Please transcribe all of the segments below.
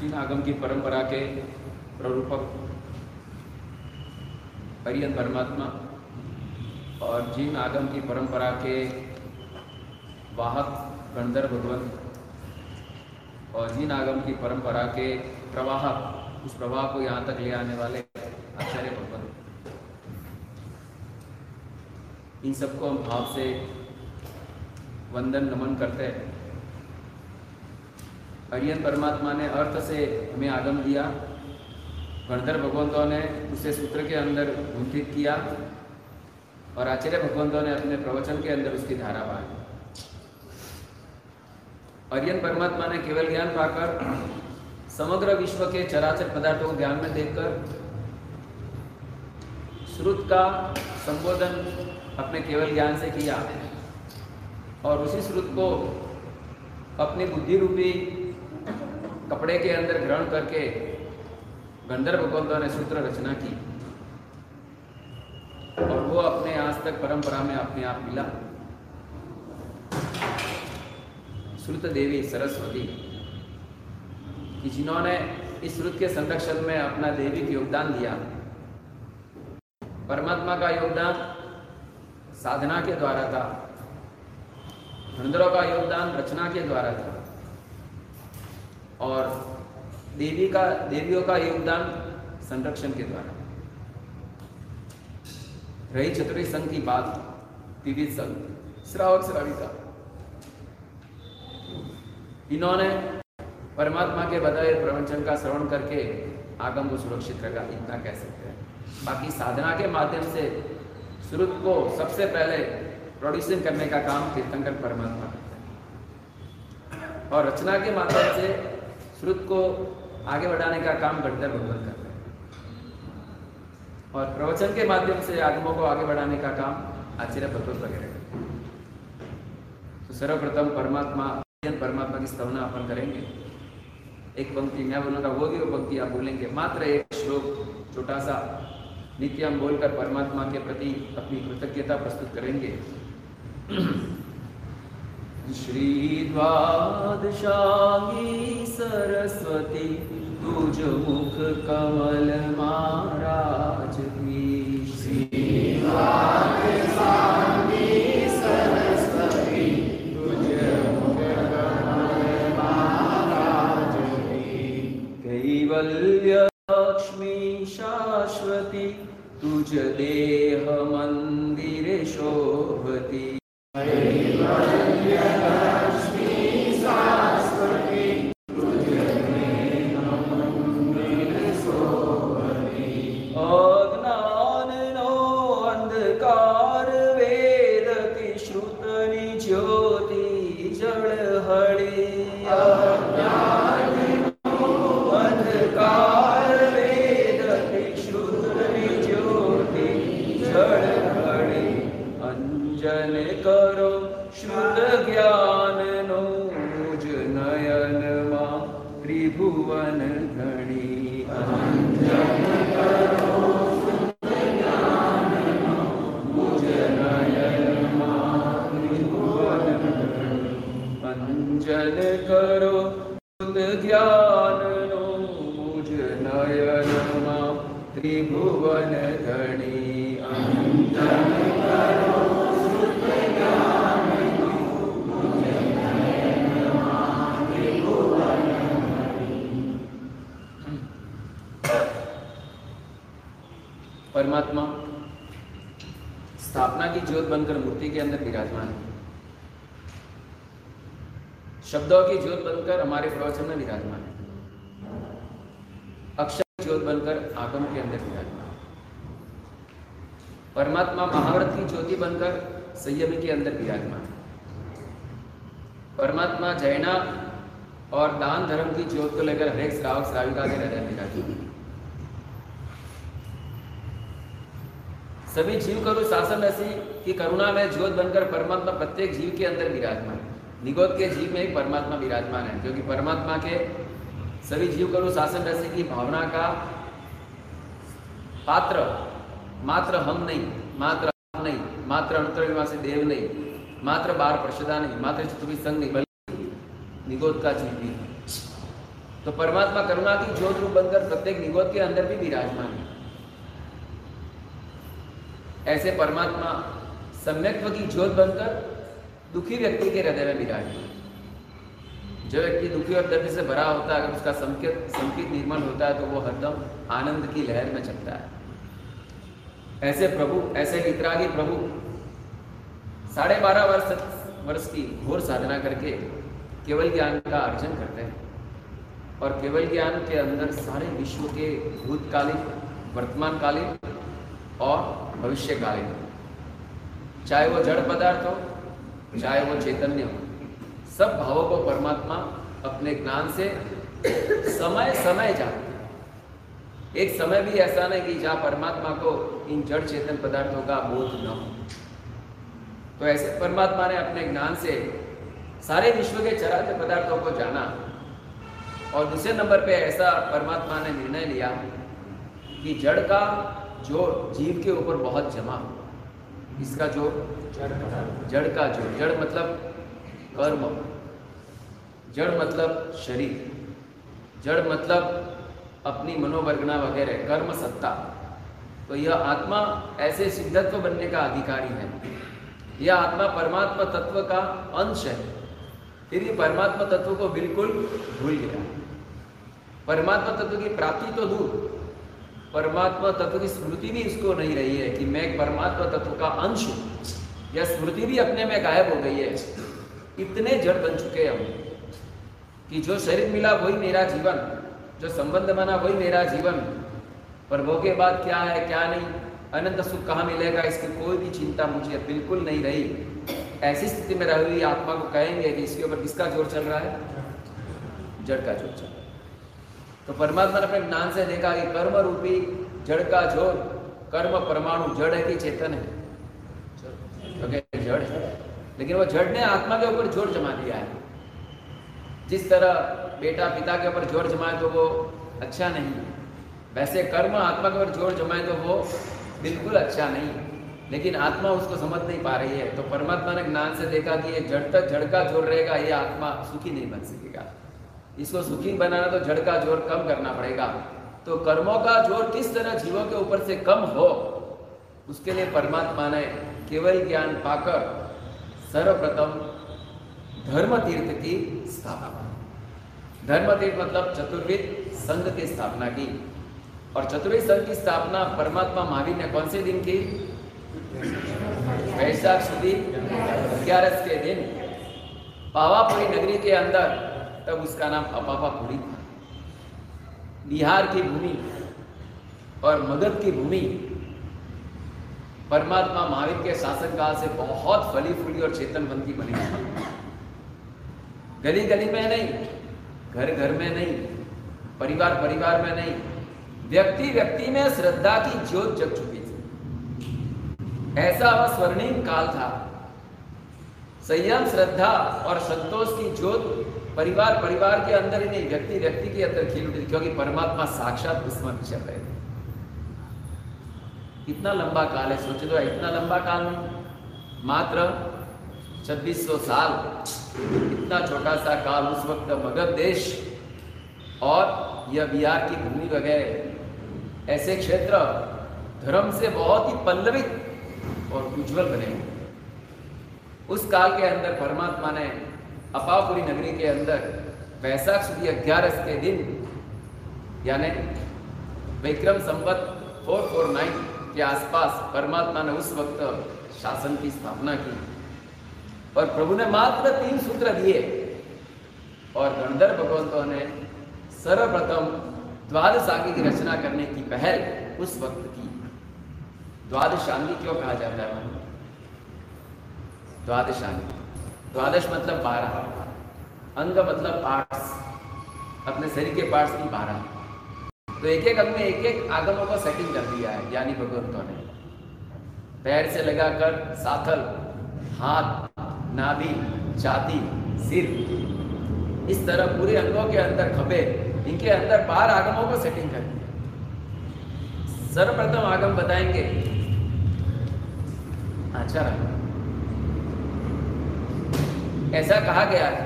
चीन आगम की परंपरा के प्ररूपक परियन परमात्मा और जिन आगम की परंपरा के वाहक गणधर भगवंत और जिन आगम की परंपरा के प्रवाहक, उस प्रवाह को यहाँ तक ले आने वाले आचार्य भगवंत। इन सबको हम भाव से वंदन नमन करते हैं। अरियन परमात्मा ने अर्थ से हमें आगम दिया गणधर भगवंतों ने उसे सूत्र के अंदर गुंथित किया और आचार्य भगवंतों ने अपने प्रवचन के अंदर उसकी धारा पाई अरियन परमात्मा ने केवल ज्ञान पाकर समग्र विश्व के चराचर पदार्थों को ज्ञान में देखकर श्रुत का संबोधन अपने केवल ज्ञान से किया और उसी श्रुत को अपनी बुद्धि रूपी कपड़े के अंदर ग्रहण करके गंधर्व भगवंतों ने सूत्र रचना की। और वो अपने आज तक परंपरा में अपने आप मिला। श्रुत देवी सरस्वती, कि जिन्होंने इस श्रुत के संरक्षण में अपना देवी योगदान दिया। परमात्मा का योगदान साधना के द्वारा था गंधर्व का योगदान रचना के द्वारा था। और देवी का, देवियों का योगदान संरक्षण के द्वारा। रही चतुर्थी संघ की बात, विविध संघ श्रावक श्राविका। इन्होंने परमात्मा के बताए प्रवचन का श्रवण करके आगम को सुरक्षित रखा, इतना कह सकते हैं। बाकी साधना के माध्यम से श्रुत को सबसे पहले प्रोड्यूसिंग करने का काम तीर्थंकर परमात्मा करते हैं। और रचना के माध्यम से श्रुत को आगे बढ़ाने का काम गणधर भगवत करते हैं। और प्रवचन के माध्यम से आगमों को आगे बढ़ाने का काम आचार्य भगवत वगैरह करते तो सर्वप्रथम परमात्मा परमात्मा की स्थापना अपन करेंगे। एक पंक्ति मैं बोलूँगा, वो भी वो पंक्ति आप बोलेंगे। मात्र एक श्लोक छोटा सा नित्य हम बोलकर परमात्मा के प्रति अपनी कृतज्ञता प्रस्तुत करेंगे। श्री द्वादशाही सरस्वती तुझ मुख कमल महाराज की श्री कैवल्य लक्ष्मी शाश्वती तुझ देह मंदिर शोभती 愿来 की ज्योति बनकर संयमी के अंदर विराजमान परमात्मा जैना और दान धर्म की ज्योत को लेकर हरेक श्रावक, श्राविका के हृदय विराजमान सभी जीव करु शासन रसी की करुणा में ज्योत बनकर परमात्मा प्रत्येक जीव के अंदर विराजमान निगोद के जीव में ही परमात्मा विराजमान है क्योंकि परमात्मा के सभी जीव करु शासन रसी की भावना का पात्र, मात्र हम नहीं, मात्र मात्र अंतर्विवासी देव नहीं, मात्र बार प्रसदा नहीं, मात्र चतुर्वी संघ नहीं, बल्कि निगोद का जीव भी तो परमात्मा करुणा की ज्योत रूप बनकर प्रत्येक निगोद के अंदर भी विराजमान है। ऐसे परमात्मा सम्यक्त्व की ज्योत बनकर दुखी व्यक्ति के हृदय में विराजमान जो व्यक्ति दुखी और दर्द से भरा होता है, अगर उसका संकेत संकेत निर्मल होता है तो वो हरदम आनंद की लहर में चलता है। ऐसे प्रभु, ऐसे वितरागी प्रभु। साढ़े बारह वर्ष वर्ष की घोर साधना करके केवल ज्ञान का अर्जन करते हैं। और केवल ज्ञान के अंदर सारे विश्व के भूतकालीन, वर्तमानकालीन और भविष्यकालीन। चाहे वो जड़ पदार्थ हो, चाहे वो चैतन्य हो, सब भावों को परमात्मा अपने ज्ञान से समय समय जानते एक समय भी ऐसा नहीं कि जहाँ परमात्मा को इन जड़ चेतन पदार्थों का बोध न हो। तो ऐसे परमात्मा ने अपने ज्ञान से सारे विश्व के चराचर पदार्थों को जाना और दूसरे नंबर पे ऐसा परमात्मा ने निर्णय लिया कि जड़ का जो जीव के ऊपर बहुत जमा इसका जो जड़? का जो जड़ मतलब कर्म। जड़ मतलब शरीर। जड़ मतलब अपनी मनोवर्गना वगैरह, कर्म सत्ता। तो यह आत्मा ऐसे सिद्धत्व बनने का अधिकारी है। यह आत्मा परमात्मा तत्व का अंश है। फिर ये परमात्मा तत्व को बिल्कुल भूल गया। परमात्मा तत्व की प्राप्ति तो दूर। परमात्मा तत्व की स्मृति भी इसको नहीं रही है कि मैं परमात्मा तत्व का अंश हूँ। यह स्मृति भी अपने में गायब हो गई है। इतने जड़ बन चुके हम कि जो शरीर मिला वही मेरा जीवन। जो संबंध बना वही मेरा जीवन। पर वो के बाद क्या है, क्या नहीं? अनंत सुख कहाँ मिलेगा? इसकी कोई भी चिंता मुझे बिल्कुल नहीं रही। ऐसी स्थिति में रही हुई आत्मा को कहेंगे कि इसके ऊपर किसका ज़ोर चल रहा है? जड़ का ज़ोर चल रहा है। तो परमात्मा ने अपने ज्ञान से देखा कि कर्म रूपी जड़ का ज़ोर, कर्म परमाणु जड़ है कि चेतन है? तो जड़ है। लेकिन वो जड़ ने आत्मा के ऊपर ज़ोर जमा दिया है। जिस तरह बेटा पिता के ऊपर ज़ोर जमाए तो वो अच्छा नहीं वैसे कर्म आत्मा के ऊपर ज़ोर जमाए तो वो बिल्कुल अच्छा नहीं लेकिन आत्मा उसको समझ नहीं पा रही है। तो परमात्मा ने ज्ञान से देखा कि ये जड़ तक जड़ का ज़ोर रहेगा, ये आत्मा सुखी नहीं बन सकेगा। इसको सुखी बनाना तो जड़ का ज़ोर कम करना पड़ेगा। तो कर्मों का ज़ोर किस तरह जीवों के ऊपर से कम हो, उसके लिए परमात्मा ने केवल ज्ञान पाकर सर्वप्रथम धर्म तीर्थ की स्थापना धर्म तीर्थ मतलब चतुर्विद संघ की स्थापना की। और चतुर्थ संघ की स्थापना परमात्मा महावीर ने कौन से दिन की? वैशाख सुदी ग्यारह के दिन। पावापुरी नगरी के अंदर तब उसका नाम अपापापुरी था। बिहार की भूमि और मगध की भूमि परमात्मा महावीर के शासन काल से बहुत फली फूली और चेतन बनती बनी गली गली में नहीं? घर घर में नहीं परिवार परिवार में नहीं व्यक्ति व्यक्ति में श्रद्धा की ज्योत जग चुकी थी। ऐसा वह स्वर्णिम काल था। संयम, श्रद्धा और संतोष की ज्योत परिवार परिवार के अंदर ही नहीं व्यक्ति व्यक्ति के अंदर खिल उठी क्योंकि परमात्मा साक्षात उसमें चल रहे थे। इतना लंबा काल है, सोचे तो इतना लंबा काल नहीं, मात्र 2600 साल इतना छोटा सा काल उस वक्त मगध देश और यह बिहार की भूमि वगैरह ऐसे क्षेत्र धर्म से बहुत ही पल्लवित और उज्जवल बने हुए। उस काल के अंदर परमात्मा ने अपापुरी नगरी के अंदर वैशाख सुधी ग्यारह के दिन, यानी विक्रम संवत 449 के आसपास परमात्मा ने उस वक्त शासन की स्थापना की। और प्रभु ने मात्र तीन सूत्र दिए। और गणधर भगवंतों ने सर्वप्रथम द्वादशांगी की रचना करने की पहल उस वक्त की। द्वादशांगी क्यों कहा जाता है? द्वादशांगी। द्वादश मतलब बारह। अंग मतलब पार्ट्स अपने शरीर के पार्ट्स की बारह। तो एक एक अंग में एक एक आगमों को सेटिंग कर दिया है, ज्ञानी भगवंतों ने। पैर से लगाकर साथल, हाथ नाभि छाती सिर। इस तरह पूरे अंगों के अंदर खपे, इनके अंदर बाहर आगमों को सेटिंग कर दिया। सर्वप्रथम आगम बताएँगे। अच्छा ऐसा कहा गया है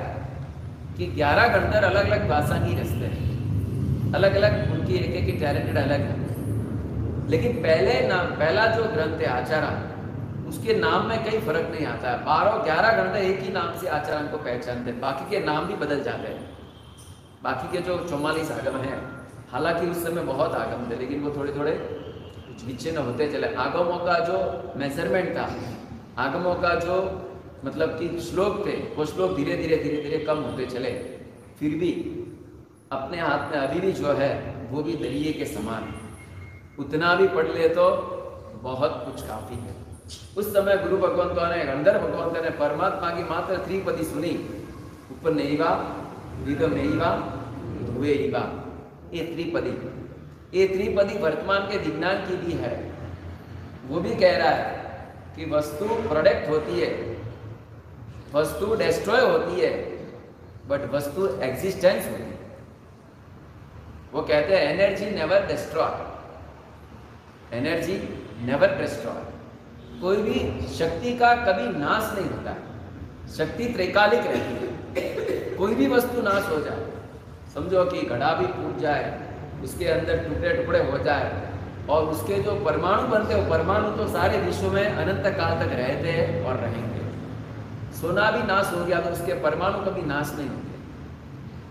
कि ग्यारह गणधर अलग अलग भाषा की रचते हैं। अलग अलग उनकी एक एक टैलेंटेड अलग है। लेकिन पहले नाम पहला जो ग्रंथ है आचारा उसके नाम में कहीं फ़र्क नहीं आता है। बारह ग्यारह घंटे एक ही नाम से आचारण को पहचानते हैं। बाकी के नाम भी बदल जाते हैं। बाकी के जो चौवालीस आगम हैं, हालाँकि उस समय बहुत आगम थे, लेकिन वो थोड़े थोड़े विच्छिन्न होते चले। आगमों का जो मेज़रमेंट था, आगमों का जो मतलब कि श्लोक थे, वो श्लोक धीरे धीरे धीरे धीरे कम होते चले। फिर भी अपने हाथ में अभी भी जो है, वो भी दरिए के समान। उतना भी पढ़ ले तो बहुत कुछ काफ़ी है। उस समय गुरु भगवंतों ने, अंदर भगवंत ने, परमात्मा की मात्र त्रिपदी सुनी। ऊपर नहीं वा विदम नहीं वा धुए वा ये त्रिपदी। ये त्रिपदी वर्तमान के विज्ञान की भी है। वो भी कह रहा है कि वस्तु प्रोडक्ट होती है, वस्तु डिस्ट्रॉय होती है बट वस्तु एग्जिस्टेंस होती है। वो कहते हैं energy never destroy energy never destroy कोई भी शक्ति का कभी नाश नहीं होता। शक्ति त्रैकालिक रहती है। कोई भी वस्तु नाश हो जाए, समझो कि घड़ा भी टूट जाए, उसके अंदर टुकड़े टुकड़े हो जाए, और उसके जो परमाणु बनते हो परमाणु तो सारे विश्व में अनंत काल तक रहते हैं और रहेंगे। सोना भी नाश हो गया तो उसके परमाणु कभी नाश नहीं होते।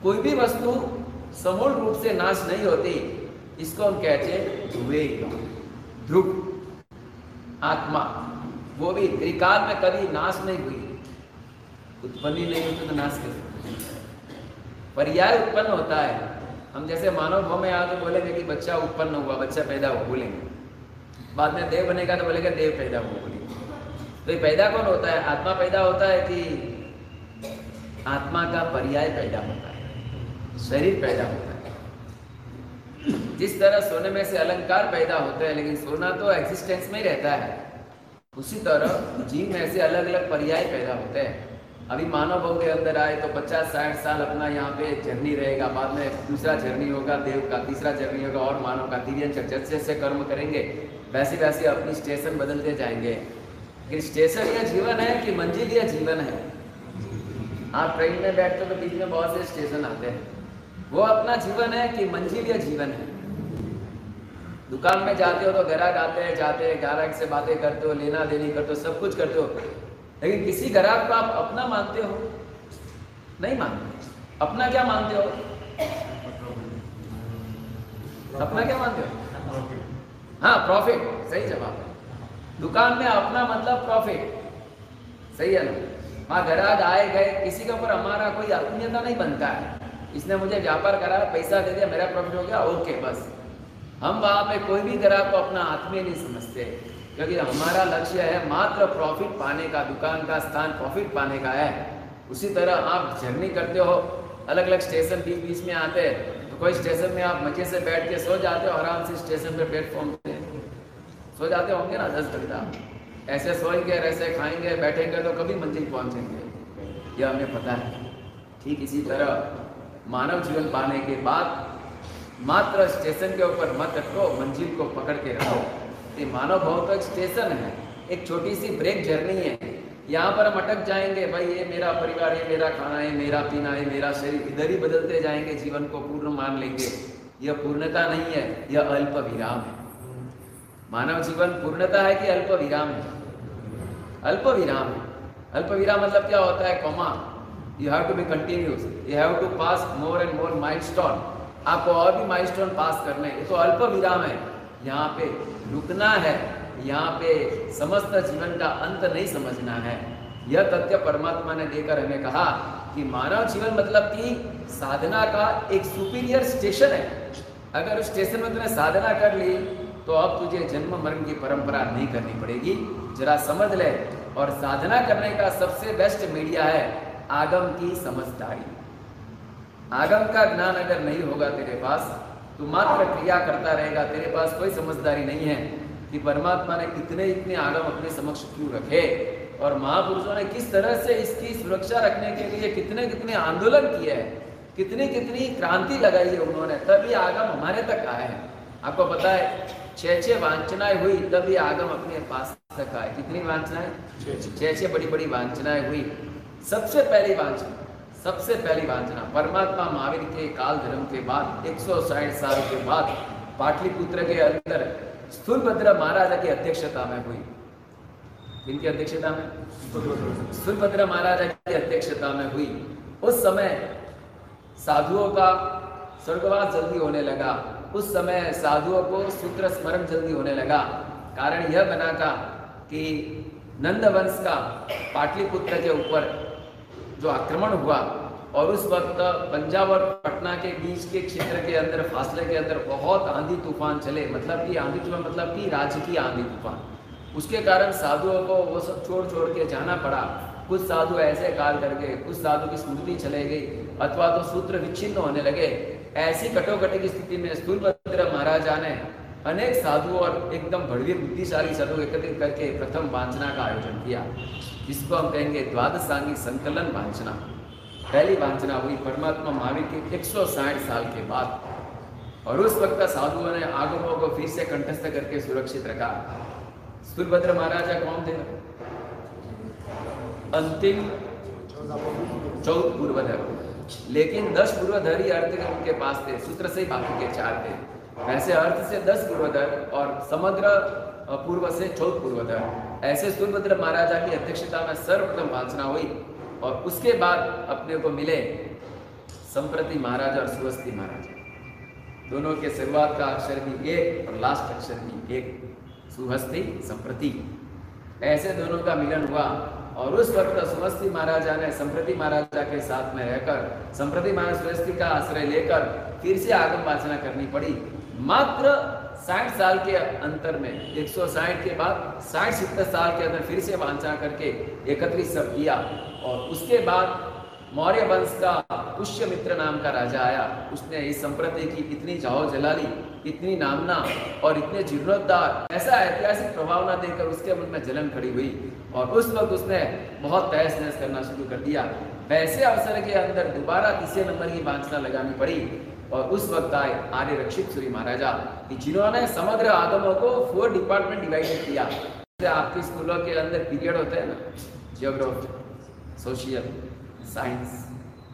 कोई भी वस्तु समूल रूप से नाश नहीं होती, इसको हम कहते हैं ध्रुवे। ध्रुव, आत्मा। वो भी त्रिकाल में कभी नाश नहीं हुई। उत्पन्न नहीं होती तो नाश कैसे पर्याय उत्पन्न होता है। हम जैसे मानव भाव में आगे बोलेंगे कि बच्चा उत्पन्न हुआ, बच्चा पैदा हुआ, बोलेंगे। बाद में देव बनेगा तो बोलेगा देव पैदा हुआ, बोलेंगे। तो ये पैदा कौन होता है? आत्मा पैदा होता है कि आत्मा का पर्याय पैदा होता है, शरीर पैदा होता है। जिस तरह सोने में से अलंकार पैदा होते हैं, लेकिन सोना तो एग्जिस्टेंस में ही रहता है। उसी तरह जीव में से अलग अलग पर्याय पैदा होते हैं। अभी मानव भाव के अंदर आए तो पचास, साठ साल अपना यहाँ पे जर्नी रहेगा, बाद में दूसरा जर्नी होगा, देव का तीसरा जर्नी होगा, और मानव का तीन जैसे जैसे कर्म करेंगे। वैसे वैसे अपनी स्टेशन बदलते जाएँगे। लेकिन स्टेशन यह जीवन है कि मंजिल यह जीवन है। आप ट्रेन में बैठते तो बीच में बहुत से स्टेशन आते हैं। वो अपना जीवन है कि मंजिल या जीवन है। दुकान में जाते हो तो ग्राहक आते हैं, जाते हैं ग्राहक से बातें करते हो, लेना देनी करते हो, सब कुछ करते हो। लेकिन किसी ग्राहक को आप अपना मानते हो? नहीं मानते। अपना क्या मानते हो? अपना क्या मानते हो? हाँ प्रॉफिट सही जवाब। है दुकान में अपना मतलब प्रॉफिट सही है ना? वहाँ ग्राहक आए गए, किसी के ऊपर हमारा कोई आत्मीयता नहीं बनता है। इसने मुझे व्यापार करा पैसा दे दिया, मेरा प्रॉफिट हो गया ओके बस। हम वहाँ पे कोई भी ग्राहक को अपना आत्मीय नहीं समझते, क्योंकि हमारा लक्ष्य है मात्र प्रॉफिट पाने का, दुकान का स्थान प्रॉफिट पाने का है। उसी तरह आप जर्नी करते हो अलग अलग स्टेशन बीच बीच में आते हैं तो कोई स्टेशन में आप मज़े से बैठ के सो जाते हो, आराम से स्टेशन पे प्लेटफॉर्म पे। सो जाते होंगे ना दस घंटा ऐसे सोएँगे, ऐसे खाएँगे, बैठेंगे तो कभी मंजिल पहुँचेंगे। यह हमें पता है। ठीक इसी तरह मानव जीवन पाने के बाद मात्र स्टेशन के ऊपर मत रखो मंजिल को पकड़ के रखो। ये मानव भाव तो एक स्टेशन है। एक छोटी सी ब्रेक जर्नी है। यहाँ पर हम अटक जाएँगे। भाई, ये मेरा परिवार है मेरा खाना है मेरा पीना है मेरा शरीर, इधर ही बदलते जाएँगे। जीवन को पूर्ण मान लेंगे। यह पूर्णता नहीं है, यह अल्प विराम है। मानव जीवन पूर्णता है कि अल्प विराम है? अल्प विराम है। अल्प विराम मतलब क्या होता है? Comma. You have to be continuous you have to pass more and more milestone आपको और भी माइलस्टोन पास करने ये तो अल्प विराम है। यहाँ पे रुकना है। यहाँ पे समस्त जीवन का अंत नहीं समझना है। यह तथ्य परमात्मा ने देकर हमें कहा कि मानव जीवन मतलब कि साधना का एक सुपीरियर स्टेशन है। अगर उस स्टेशन में तुमने साधना कर ली तो अब तुझे जन्म मरण की परंपरा नहीं करनी पड़ेगी। जरा समझ ले। और साधना करने का सबसे बेस्ट मीडिया है आगम की समझदारी। आगम का ज्ञान अगर नहीं होगा तेरे पास तो मात्र क्रिया करता रहेगा। तेरे पास कोई समझदारी नहीं है कि परमात्मा ने कितने इतने आगम अपने समक्ष क्यों रखे और महापुरुषों ने किस तरह से इसकी सुरक्षा रखने के लिए कितने कितने आंदोलन किए हैं, कितनी कितनी क्रांति लगाई है उन्होंने, तभी आगम हमारे तक आए हैं। आपको पता है छह छह वांछनाएँ हुई, तभी आगम अपने पास तक आए। कितनी वांछनाएँ? छह छह बड़ी बड़ी वांछनाएँ हुई। सबसे पहली वांछना सबसे पहली वांछना परमात्मा महावीर के काल धर्म के बाद, एक साल के बाद पाटलिपुत्र के अंदर स्थूलभद्र महाराजा की अध्यक्षता में हुई। इनकी अध्यक्षता में? स्थूलभद्र महाराजा की अध्यक्षता में हुई। उस समय साधुओं का स्वर्गवास जल्दी होने लगा। उस समय साधुओं को सूत्र स्मरण जल्दी होने लगा। कारण यह बना कि नंद वंश का पाटलिपुत्र के ऊपर जो आक्रमण हुआ और उस वक्त पंजाब और पटना के बीच के क्षेत्र के अंदर, फासले के अंदर बहुत आंधी तूफ़ान चले मतलब कि आंधी तूफ़ान मतलब कि राज्य की आंधी तूफ़ान। उसके कारण साधुओं को वो सब छोड़ छोड़ के जाना पड़ा। कुछ साधु ऐसे काल कर गए, कुछ साधु की स्मृति चले गई, अथवा तो सूत्र विच्छिन्न होने लगे। ऐसी कटोकटी की स्थिति में स्थूलभद्र महाराजा ने अनेक साधु और एकदम भड़वी बुद्धिशाली साधु एकत्रित करके प्रथम वांचना का आयोजन किया। जिसको हम कहेंगे द्वादशांगी संकलन वांचना पहली वांचना हुई परमात्मा महावीर के एक साल के बाद। और उस वक्त साधुओं ने आगमों को फिर से कंठस्थ करके सुरक्षित रखा। सुरभद्र महाराजा कौन थे? अंतिम चौथ पूर्वधर। लेकिन दस पूर्वधर ही अर्थ उनके पास थे, सूत्र से ही बाकी के चार थे। वैसे अर्थ से दस पूर्वधर और समुद्र पूर्व से चौथ पूर्वधर ऐसे सुरभद्र महाराजा की अध्यक्षता में सर्वप्रथम वांचना हुई और उसके बाद अपने को मिले संप्रति महाराजा और सुवस्ती महाराजा। दोनों के शुरुआत का अक्षर भी एक और लास्ट अक्षर भी एक, सुहस्ती, संप्रति। ऐसे दोनों का मिलन हुआ और उस वक्त सुमस्ती महाराजा ने संप्रति महाराजा के साथ में रहकर संप्रति महाराज सुहस्ती का आश्रय लेकर फिर से आगम वाचना करनी पड़ी। मात्र साठ साल के अंतर में, एक के बाद, साठ सत्तर साल के अंदर फिर से वांछा करके एकत्रित सब किया। और उसके बाद मौर्य वंश का पुष्यमित्र नाम का राजा आया। उसने इस संप्रति की इतनी जाओ जलाली इतनी नामना और इतने जीर्णोद्धार, ऐसा ऐतिहासिक प्रभाव ना देकर उसके मन में जलन खड़ी हुई। और उस वक्त उसने बहुत तहस नहस करना शुरू कर दिया। वैसे अवसर के अंदर दोबारा तीसरे नंबर की वांछना लगानी पड़ी। और उस वक्त आए आर्य रक्षित सूरी महाराजा जिन्होंने समग्र आगमों को फोर डिपार्टमेंट डिवाइडेड किया। आपके स्कूलों के अंदर पीरियड होते हैं ना geography social science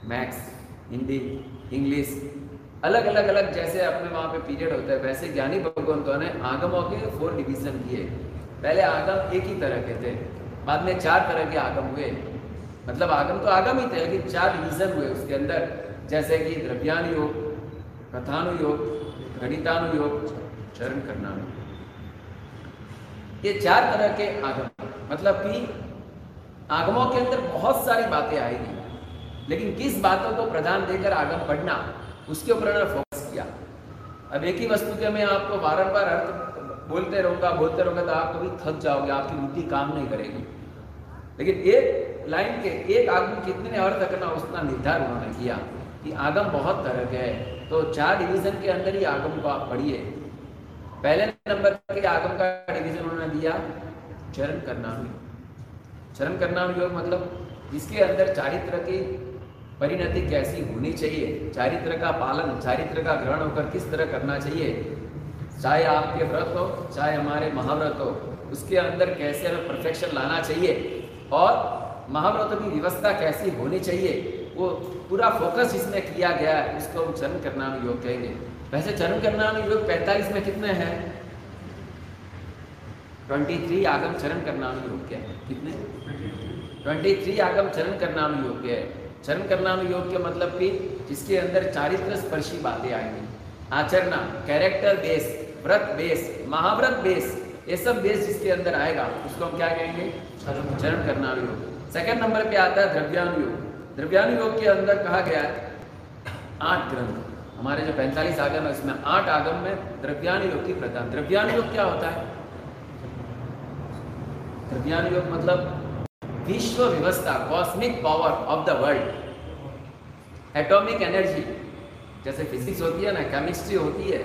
maths Hindi English अलग अलग अलग जैसे अपने वहाँ पे पीरियड होता है, वैसे ज्ञानी भगवंतों ने आगमों के फोर डिवीज़न किए। पहले आगम एक ही तरह के थे, बाद में चार तरह के आगम हुए। मतलब आगम तो आगम ही थे, लेकिन चार डिवीज़न हुए उसके अंदर। जैसे कि द्रव्यान योग कथानुयोग, गणितानुयोग, चरण करना ये चार तरह के आगम मतलब कि आगमों के अंदर बहुत सारी बातें आएगी, लेकिन किस बातों को प्रधान देकर आगम पढ़ना उसके ऊपर उन्होंने फोकस किया। अब एक ही वस्तु के मैं आपको बार बार अर्थ बोलते रहूँगा बोलते रहूँगा तो आप कभी थक जाओगे, आपकी बुद्धि काम नहीं करेगी। लेकिन एक लाइन के, एक आगम कितने अर्थ करना उसका निर्धार उन्होंने किया कि आगम बहुत तरह के है। तो चार डिवीज़न के अंदर ही आगम को आप पढ़िए पहले नंबर के आगम का डिवीज़न उन्होंने दिया, चरण करना चरण करना योग मतलब जिसके अंदर चारित्र की परिणति कैसी होनी चाहिए? चारित्र का पालन, चारित्र का ग्रहण होकर किस तरह करना चाहिए? चाहे आपके व्रत हो, चाहे हमारे महाव्रत हो, उसके अंदर कैसे हमें परफेक्शन लाना चाहिए? और महाव्रतों की व्यवस्था कैसी होनी चाहिए? वो पूरा फोकस इसमें किया गया है उसको हम चरण करना योग कहेंगे। वैसे चरण करना योग पैंतालीस में कितने हैं? ट्वेंटी थ्री आगम चरण करना योग्य है। कितने? ट्वेंटी थ्री आगम चरण करना योग्य है। चरण करना योग्य मतलब कि जिसके अंदर चारित्र स्पर्शी बातें आएँगी। आचरणा कैरेक्टर बेस व्रत बेस महाव्रत बेस ये सब बेस जिसके अंदर आएगा, उसको हम क्या कहेंगे? चरण करना योग। सेकंड नंबर पे आता है द्रव्यानुयोग। द्रव्यानुयोग के अंदर कहा गया है, आठ ग्रंथ। हमारे जो पैंतालीस आगम है, उसमें आठ आगम में द्रव्यानुयोग की प्रधान द्रव्यानुयोग क्या होता है? द्रव्यानुयोग मतलब विश्व व्यवस्था cosmic power of the world atomic energy जैसे फिजिक्स होती है ना केमिस्ट्री होती है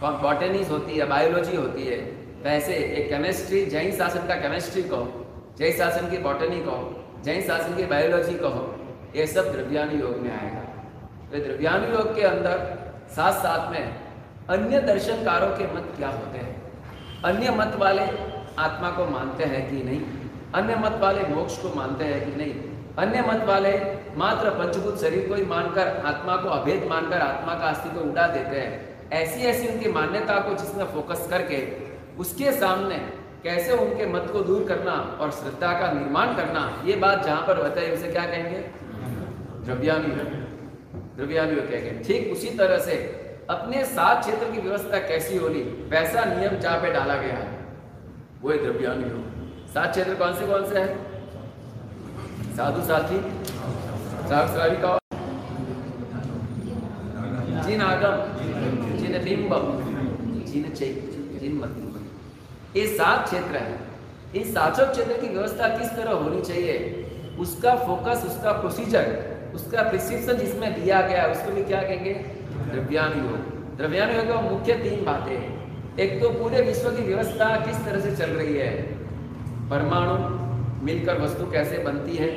बॉटनीज होती है बायोलॉजी होती है, वैसे एक केमिस्ट्री जैन शासन का केमिस्ट्री कहो, जैन शासन की बॉटनी कहो जैन शासन की बायोलॉजी कहो, ये सब द्रव्यानुयोग में आएगा। तो द्रव्यानुयोग के अंदर साथ साथ में अन्य दर्शनकारों के मत क्या होते हैं? अन्य मत वाले आत्मा को मानते हैं कि नहीं? अन्य मत वाले मोक्ष को मानते हैं कि नहीं? अन्य मत वाले मात्र पंचभूत शरीर को ही मानकर आत्मा को अभेद मानकर आत्मा का अस्तित्व उड़ा देते हैं। ऐसी ऐसी उनकी मान्यता को जिसमें फोकस करके उसके सामने कैसे उनके मत को दूर करना और श्रद्धा का निर्माण करना, ये बात जहाँ पर बताई उसे क्या कहेंगे? द्रव्यानु द्रव्यानु कहेंगे। ठीक उसी तरह से अपने सात क्षेत्र की व्यवस्था कैसी होगी वैसा नियम जहाँ पे डाला गया है वो द्रव्यानु सात क्षेत्र कौन से कौन से है? साधु, साथी? साक्षारिका जिन आगम। जिन बिंब जिन चैत्र जिन मत। ये सात क्षेत्र है। इन सातों क्षेत्र की व्यवस्था किस तरह होनी चाहिए? उसका फोकस उसका प्रोसीजर उसका प्रिस्क्रिप्शन जिसमें दिया गया उसको भी क्या कहेंगे? द्रव्यानुयोग द्रव्यानुयोग मुख्य तीन बातें हैं। एक तो पूरे विश्व की व्यवस्था किस तरह से चल रही है? परमाणु, मिलकर वस्तु कैसे बनती है?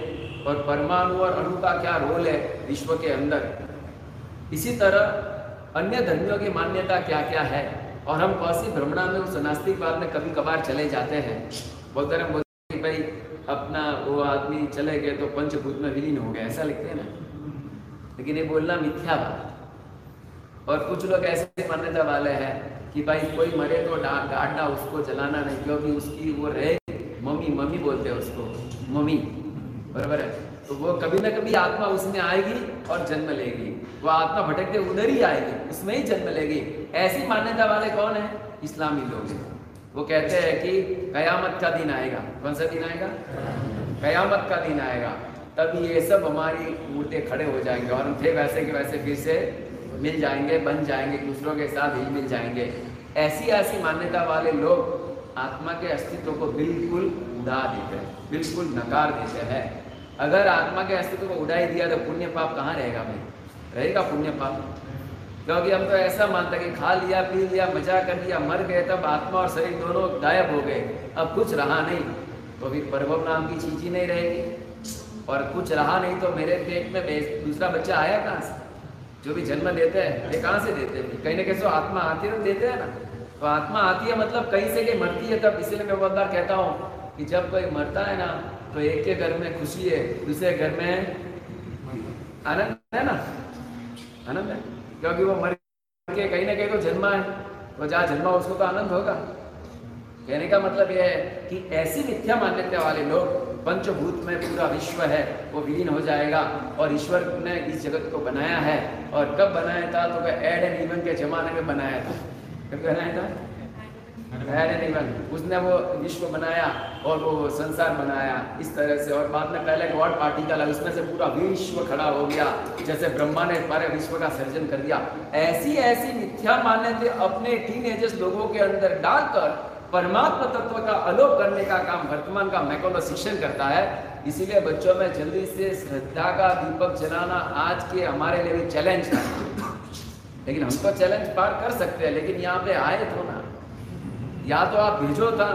और परमाणु और अणु का क्या रोल है विश्व के अंदर? इसी तरह अन्य धर्मियों की मान्यता क्या क्या है? और हम कौशी भ्रमणा में उस नास्तिकवाद में कभी कभार चले जाते हैं? बोलते हैं बोलते हैं भाई, अपना वो आदमी चले गए तो पंचभूत में विलीन हो गए, ऐसा लिखते हैं ना। लेकिन ये बोलना मिथ्या बात और कुछ लोग ऐसे मान्यता वाले हैं कि भाई, कोई मरे तो गाड़ना उसको जलाना नहीं, क्योंकि उसकी वो रहे मम्मी मम्मी बोलते हैं उसको, मम्मी, बराबर है? तो वो कभी ना कभी आत्मा उसमें आएगी और जन्म लेगी। वो आत्मा भटकते उधर ही आएगी, उसमें ही जन्म लेगी। ऐसी मान्यता वाले कौन है? इस्लामी लोग। वो कहते हैं कि कयामत का दिन आएगा। कौन सा दिन आएगा? कयामत का दिन आएगा। तब ये सब हमारी मूर्ति खड़े हो जाएँगे और हम थे वैसे के वैसे फिर से मिल जाएँगे, बन जाएँगे, दूसरों के साथ हिल मिल जाएँगे। ऐसी ऐसी मान्यता वाले लोग आत्मा के अस्तित्व को बिल्कुल उड़ा देते हैं, बिल्कुल नकार देते हैं। अगर आत्मा के अस्तित्व को उड़ा ही दिया तो पुण्य पाप कहाँ रहेगा भाई? रहेगा पुण्य पाप क्योंकि हम तो ऐसा मानते कि खा लिया, पी लिया, मज़ा कर लिया, मर गए, तब आत्मा और शरीर दोनों गायब हो गए। अब कुछ रहा नहीं तो फिर परभव नाम की चीज़ ही नहीं रहेगी। और कुछ रहा नहीं तो मेरे पेट में दूसरा बच्चा आया कहाँ से? जो भी जन्म देते हैं, ये कहाँ से देते हैं कहीं ना कहीं तो आत्मा आती है तो देते हैं ना। तो आत्मा आती है मतलब कहीं से कहीं मरती है, तब इसलिए मैं बहुत बार कहता हूँ कि जब कोई मरता है ना तो एक के घर में खुशी है, दूसरे घर में आनंद है ना? आनंद है? क्योंकि वो मर के कहीं ना कहीं तो जन्मा है। तो जहाँ जन्मा उसको तो आनंद होगा। कहने का मतलब यह है कि ऐसी मिथ्या मान्यता वाले लोग, पंचभूत में पूरा विश्व है, वो विलीन हो जाएगा और ईश्वर ने इस जगत को बनाया है। और कब बनाया था? तो एड एंड इवन के जमाने में बनाया था। कब बनाया था? उसने वो विश्व बनाया और वो संसार बनाया। इस तरह से और बाद में पहले गॉड पार्टी का लगा, उसमें से पूरा विश्व खड़ा हो गया। जैसे ब्रह्मा ने सारे विश्व का सर्जन कर दिया। ऐसी ऐसी मिथ्या मान्यता अपने टीन लोगों के अंदर डालकर परमात्मा तत्व का अलोप करने का काम वर्तमान का मैकोलो शिक्षण करता है। इसीलिए बच्चों में जल्दी से श्रद्धा का दीपक जलाना आज के हमारे लिए चैलेंज था। लेकिन हम तो चैलेंज पार कर सकते हैं, लेकिन यहाँ पे आए तो ना। या तो आप भेजो था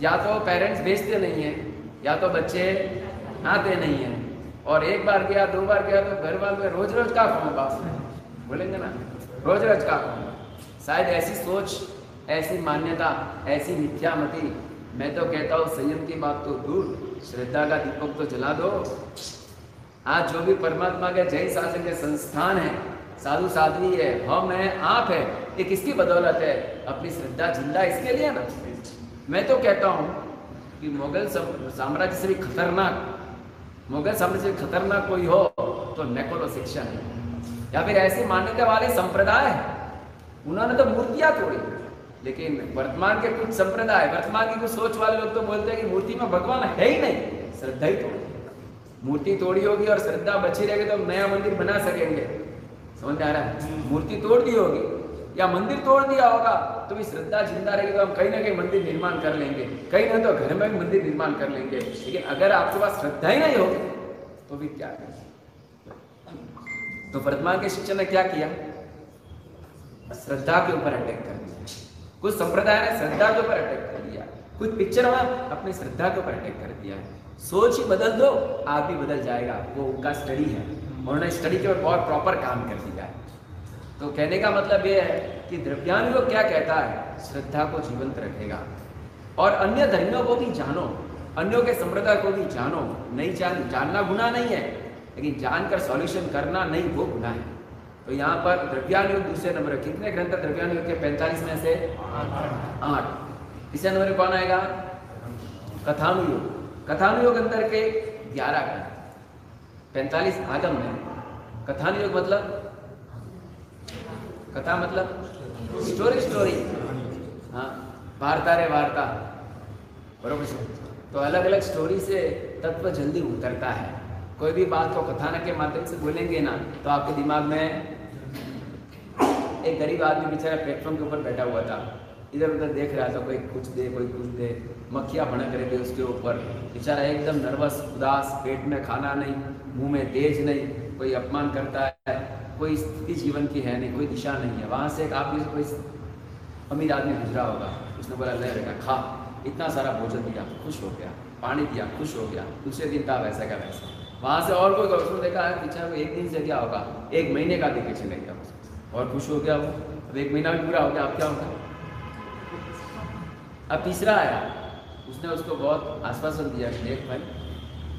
या तो पेरेंट्स भेजते नहीं है, या तो बच्चे आते नहीं है। और एक बार गया, दो बार गया तो घर वाले रोज रोज का कौन बाप बोलेंगे ना? रोज रोज का कौन शायद ऐसी सोच, ऐसी मान्यता, ऐसी मिथ्यामती। मैं तो कहता हूँ, संयम की बात तो दूर। श्रद्धा का दीपक तो जला दो। आज जो भी परमात्मा के जय शासन के संस्थान है साधु साध्वी है, हम है, आप है। ये किसकी बदौलत है? अपनी श्रद्धा ज़िंदा इसके लिए ना? मैं तो कहता हूँ कि मुगल साम्राज्य से भी खतरनाक, मुगल साम्राज्य से खतरनाक कोई हो तो नेकोलो शिक्षा है या फिर ऐसे मान्यता वाले संप्रदाय उन्होंने तो मूर्तियाँ तोड़ी, लेकिन वर्तमान के कुछ संप्रदाय, वर्तमान की कुछ सोच वाले लोग तो बोलते हैं कि मूर्ति में भगवान है ही नहीं, श्रद्धा ही तोड़ी। मूर्ति तोड़ी होगी और श्रद्धा बची रहेगी तो नया मंदिर बना सकेंगे। समझ आ रहा है? मूर्ति तोड़ दी होगी। या मंदिर तोड़ दिया होगा तो भी श्रद्धा ज़िंदा रहेगी तो हम कहीं ना कहीं मंदिर निर्माण कर लेंगे। कहीं ना तो घर में भी मंदिर निर्माण कर लेंगे। लेकिन अगर आपके पास श्रद्धा ही नहीं होगी तो भी क्या करें? तो वर्तमान के शिक्षण ने क्या किया? श्रद्धा के ऊपर अटैक कर दिया। कुछ संप्रदाय ने श्रद्धा के ऊपर अटैक कर दिया। कुछ पिक्चर में अपनी श्रद्धा के ऊपर अटैक कर दिया। सोच ही बदल दो, आप भी बदल जाएगा। वो उनका स्टडी है। उन्होंने स्टडी के ऊपर बहुत प्रॉपर काम कर दिया। है तो कहने का मतलब यह है कि द्रव्यान को क्या कहता है? श्रद्धा को जीवंत रखेगा। और अन्य धर्मियों को भी जानो, अन्यों के संप्रदाय को भी जानो। नहीं जान, जानना गुना नहीं है, लेकिन जानकर सॉल्यूशन करना नहीं, वो गुना है। तो यहाँ पर द्रव्यानुयोग दूसरे नंबर कितने ग्रंथ द्रव्यानुयोग के पैंतालीस में से आठ। तीसरे नंबर कौन आएगा? कथानुयोग। कथानुयोग अंतर के ग्यारह ग्रंथ। पैंतालीस आगम में कथानुयोग मतलब कथा मतलब? स्टोरी स्टोरी हाँ वार्ता रे वार्ता। बरोबर से तो अलग अलग स्टोरी से तत्व जल्दी उतरता है। कोई भी बात को कथानक के माध्यम से बोलेंगे ना तो आपके दिमाग में एक गरीब आदमी बेचारा प्लेटफॉर्म के ऊपर बैठा हुआ था। इधर उधर देख रहा था, कोई कुछ दे, कोई कुछ दे। मक्खियाँ भड़क रहे थे उसके ऊपर। बेचारा एकदम नर्वस उदास, पेट में खाना नहीं, मुँह में तेज नहीं, कोई अपमान करता है। कोई स्थिति जीवन की है नहीं, कोई दिशा नहीं है। वहाँ से एक आप कोई अमीर आदमी गुजरा होगा, उसने बोला ले बेटा, खा। इतना सारा भोजन दिया, खुश हो गया, पानी दिया, खुश हो गया। दूसरे दिन था, वैसा का वैसा। वहाँ से और कोई उसने देखा, है, पीछे एक दिन से क्या होगा? एक महीने का देखे चले गया और खुश हो गया वो। अब एक महीना भी पूरा हो गया, अब क्या होगा? अब तीसरा आया। उसने उसको बहुत आश्वासन दिया कि देख भाई,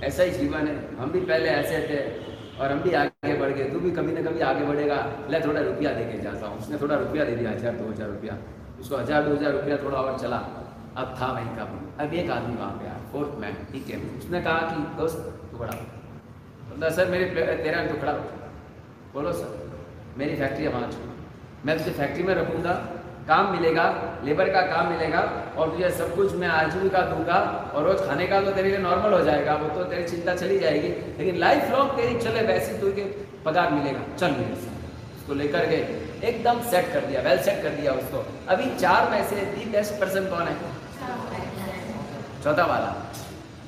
ऐसा ही जीवन है। हम भी पहले ऐसे थे और हम भी आगे बढ़ गए, तू भी कभी ना कभी आगे बढ़ेगा। ले थोड़ा रुपया दे के जाता हूँ। उसने थोड़ा रुपया दे दिया हज़ार दो हज़ार रुपया। उसको हज़ार, दो हज़ार रुपया थोड़ा और चला। अब था वहीं का अब एक आदमी वहाँ पे आया फोर्थ मैन ठीक है। उसने कहा कि, दोस्त टुकड़ा बोलता सर, मेरे तेरह टुकड़ा बोलो, सर, मेरी फैक्ट्री है वहाँ मैं तुझे फैक्ट्री में रखूँगा काम मिलेगा लेबर का काम मिलेगा और तुझे सब कुछ मैं आजीविका दूँगा और रोज खाने का तो तेरे लिए नॉर्मल हो जाएगा, वो तो तेरी चिंता चली जाएगी, लेकिन लाइफ लॉन्ग तेरी चले वैसे तुझे पगार मिलेगा। चल मेरे उसको लेकर गए एकदम सेट कर दिया वेल सेट कर दिया उसको। अभी चार में से दी बेस्ट पर्सन कौन है? चौथा वाला।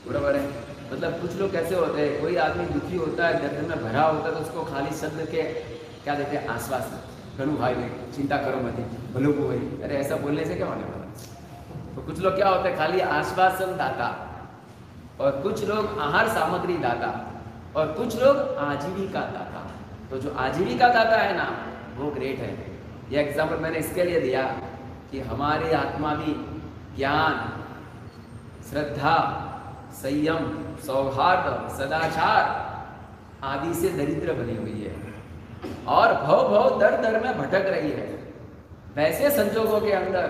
बराबर है मतलब कुछ लोग कैसे होते हैं? कोई आदमी दुखी होता है, दर्द में भरा होता है तो उसको खाली शब्द के, क्या देते हैं, आश्वासन। घणु भाई भाई, चिंता करो मत, भलो को भाई। अरे ऐसा बोलने से क्या होने वाला? तो कुछ लोग क्या होते हैं, खाली आश्वासन दाता और कुछ लोग आहार सामग्री दाता और कुछ लोग आजीविका दाता। तो जो आजीविका दाता है ना, वो ग्रेट है। ये एग्ज़ाम्पल मैंने इसके लिए दिया कि हमारी आत्मा भी ज्ञान, श्रद्धा, संयम, सौहार्द, सदाचार आदि से दरिद्र बनी हुई है। और भव भव दर दर में भटक रही है। वैसे संजोगों के अंदर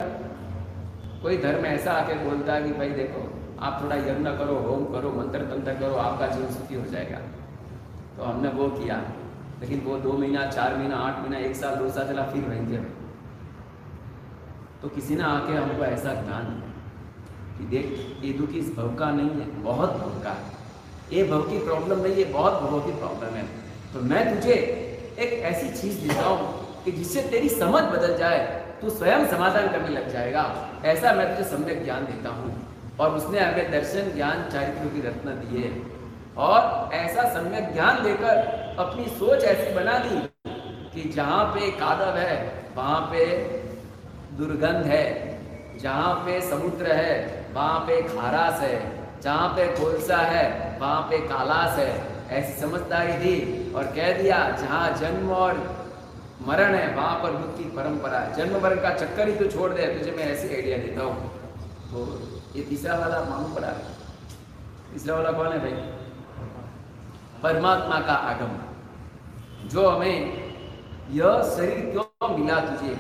कोई धर्म ऐसा आके बोलता है कि भाई देखो, आप थोड़ा यज्ञ करो, होम करो, मंत्र तंत्र करो, आपका जीवन सुखी हो जाएगा। तो हमने वो किया। लेकिन वो दो महीना, चार महीना, आठ महीना, एक साल, दो साल चला, फिर वहीं तो किसी ने आके हमको ऐसा ज्ञान कि देख, ये दुखी इस भव का नहीं है, बहुत भव का है। ये भव की प्रॉब्लम नहीं है, बहुत भवों की प्रॉब्लम है। तो मैं तुझे एक ऐसी चीज़ देता हूँ कि जिससे तेरी समझ बदल जाए, तू स्वयं समाधान करने लग जाएगा। ऐसा मैं तुझे सम्यक ज्ञान देता हूँ। और उसने हमें दर्शन, ज्ञान चारित्रों की रत्न दिए। और ऐसा सम्यक ज्ञान देकर अपनी सोच ऐसी बना दी कि जहाँ पे कादव है, वहाँ पे दुर्गंध है, जहाँ पे समुद्र है, वहाँ पे खारास है, जहाँ पे कोलसा है, वहाँ पे कालास है। ऐसी समझदारी दी और कह दिया, जहाँ जन्म और मरण है, वहाँ पर की परंपरा है। जन्म मरण का चक्कर ही तो छोड़ दे, तुझे मैं ऐसी आइडिया देता हूँ। तो ये तीसरा वाला मालूम पड़ा। तीसरा वाला कौन है भाई? परमात्मा का आगम। जो हमें यह शरीर क्यों मिला तुझे?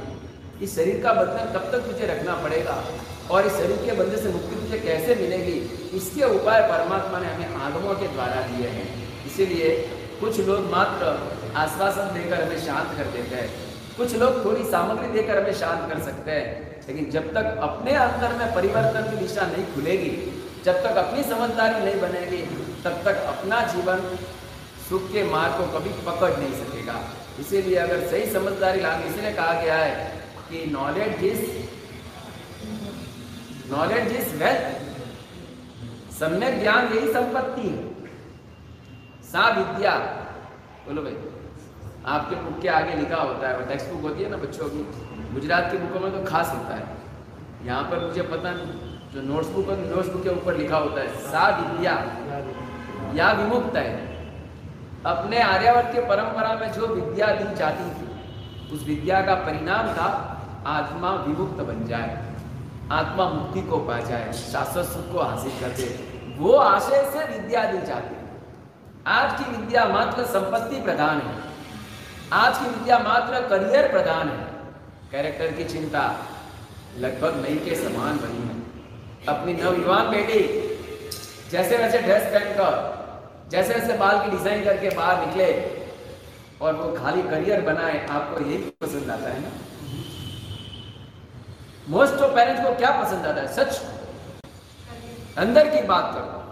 इस शरीर का बंधन कब तक तुझे रखना पड़ेगा? और इस शरीर के बंधन से मुक्ति तुझे कैसे मिलेगी? इसके उपाय परमात्मा ने हमें आगमों के द्वारा दिए हैं। इसीलिए कुछ लोग मात्र आश्वासन देकर हमें शांत कर देते हैं। कुछ लोग थोड़ी सामग्री देकर हमें शांत कर सकते हैं। लेकिन जब तक अपने अंदर में परिवर्तन की दिशा नहीं खुलेगी, जब तक अपनी समझदारी नहीं बनेगी, तब तक अपना जीवन सुख के मार्ग को कभी पकड़ नहीं सकेगा। इसीलिए अगर सही समझदारी लाने, इसलिए कहा गया है कि knowledge is knowledge is wealth सम्यक ज्ञान यही संपत्ति है। सा विद्या। बोलो भाई। आपके बुक के आगे लिखा होता है टेक्स्ट बुक होती है ना बच्चों की, गुजरात की बुकों में तो खास होता है। यहाँ पर मुझे पता नहीं, जो नोट्स बुक नोट्स बुक के ऊपर लिखा होता है, सा विद्या। या विमुक्त है। अपने आर्यावर्त के परंपरा में जो विद्या दी जाती थी, उस विद्या का परिणाम था, आत्मा विमुक्त बन जाए। आत्मा मुक्ति को पा जाए शाश्वत सुख को हासिल कर दे। वो आशय से विद्या दी जाती आज की विद्या मात्र संपत्ति प्रधान है। आज की विद्या मात्र करियर प्रधान है। कैरेक्टर की चिंता लगभग नई के समान बनी है। अपनी नवयुवान बेटी, जैसे वैसे ड्रेस पहनकर, जैसे वैसे बाल की डिज़ाइन करके बाहर निकले और वो खाली करियर बनाए, आपको यही पसंद आता है ना? मोस्ट ऑफ़ पेरेंट्स को क्या पसंद आता है? सच? अंदर की बात करो।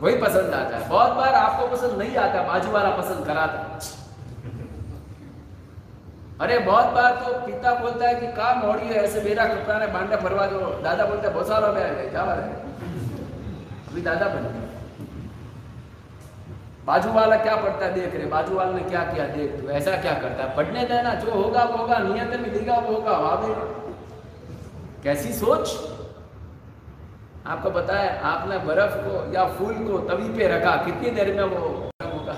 वही पसंद आता है। बहुत बार आपको पसंद नहीं आता, बाजू वाला पसंद कराता अरे, बहुत बार तो पिता बोलता है कि, काम रही है, ऐसे मेरा कपड़ा ने बांडा फरवा दो। दादा बोलते हैं, बहुत सालों में क्या बात है? अभी दादा बन बाजू वाला क्या पढ़ता है, देख रहे बाजू वाले ने क्या किया, देख तू, ऐसा क्या करता है? पढ़ने देना, जो होगा वो होगा नियत में दिखा वो होगा वावे कैसी सोच? आपको पता है आपने बर्फ़ को या फूल को तवी पे रखा कितनी देर में वो गर्म होगा?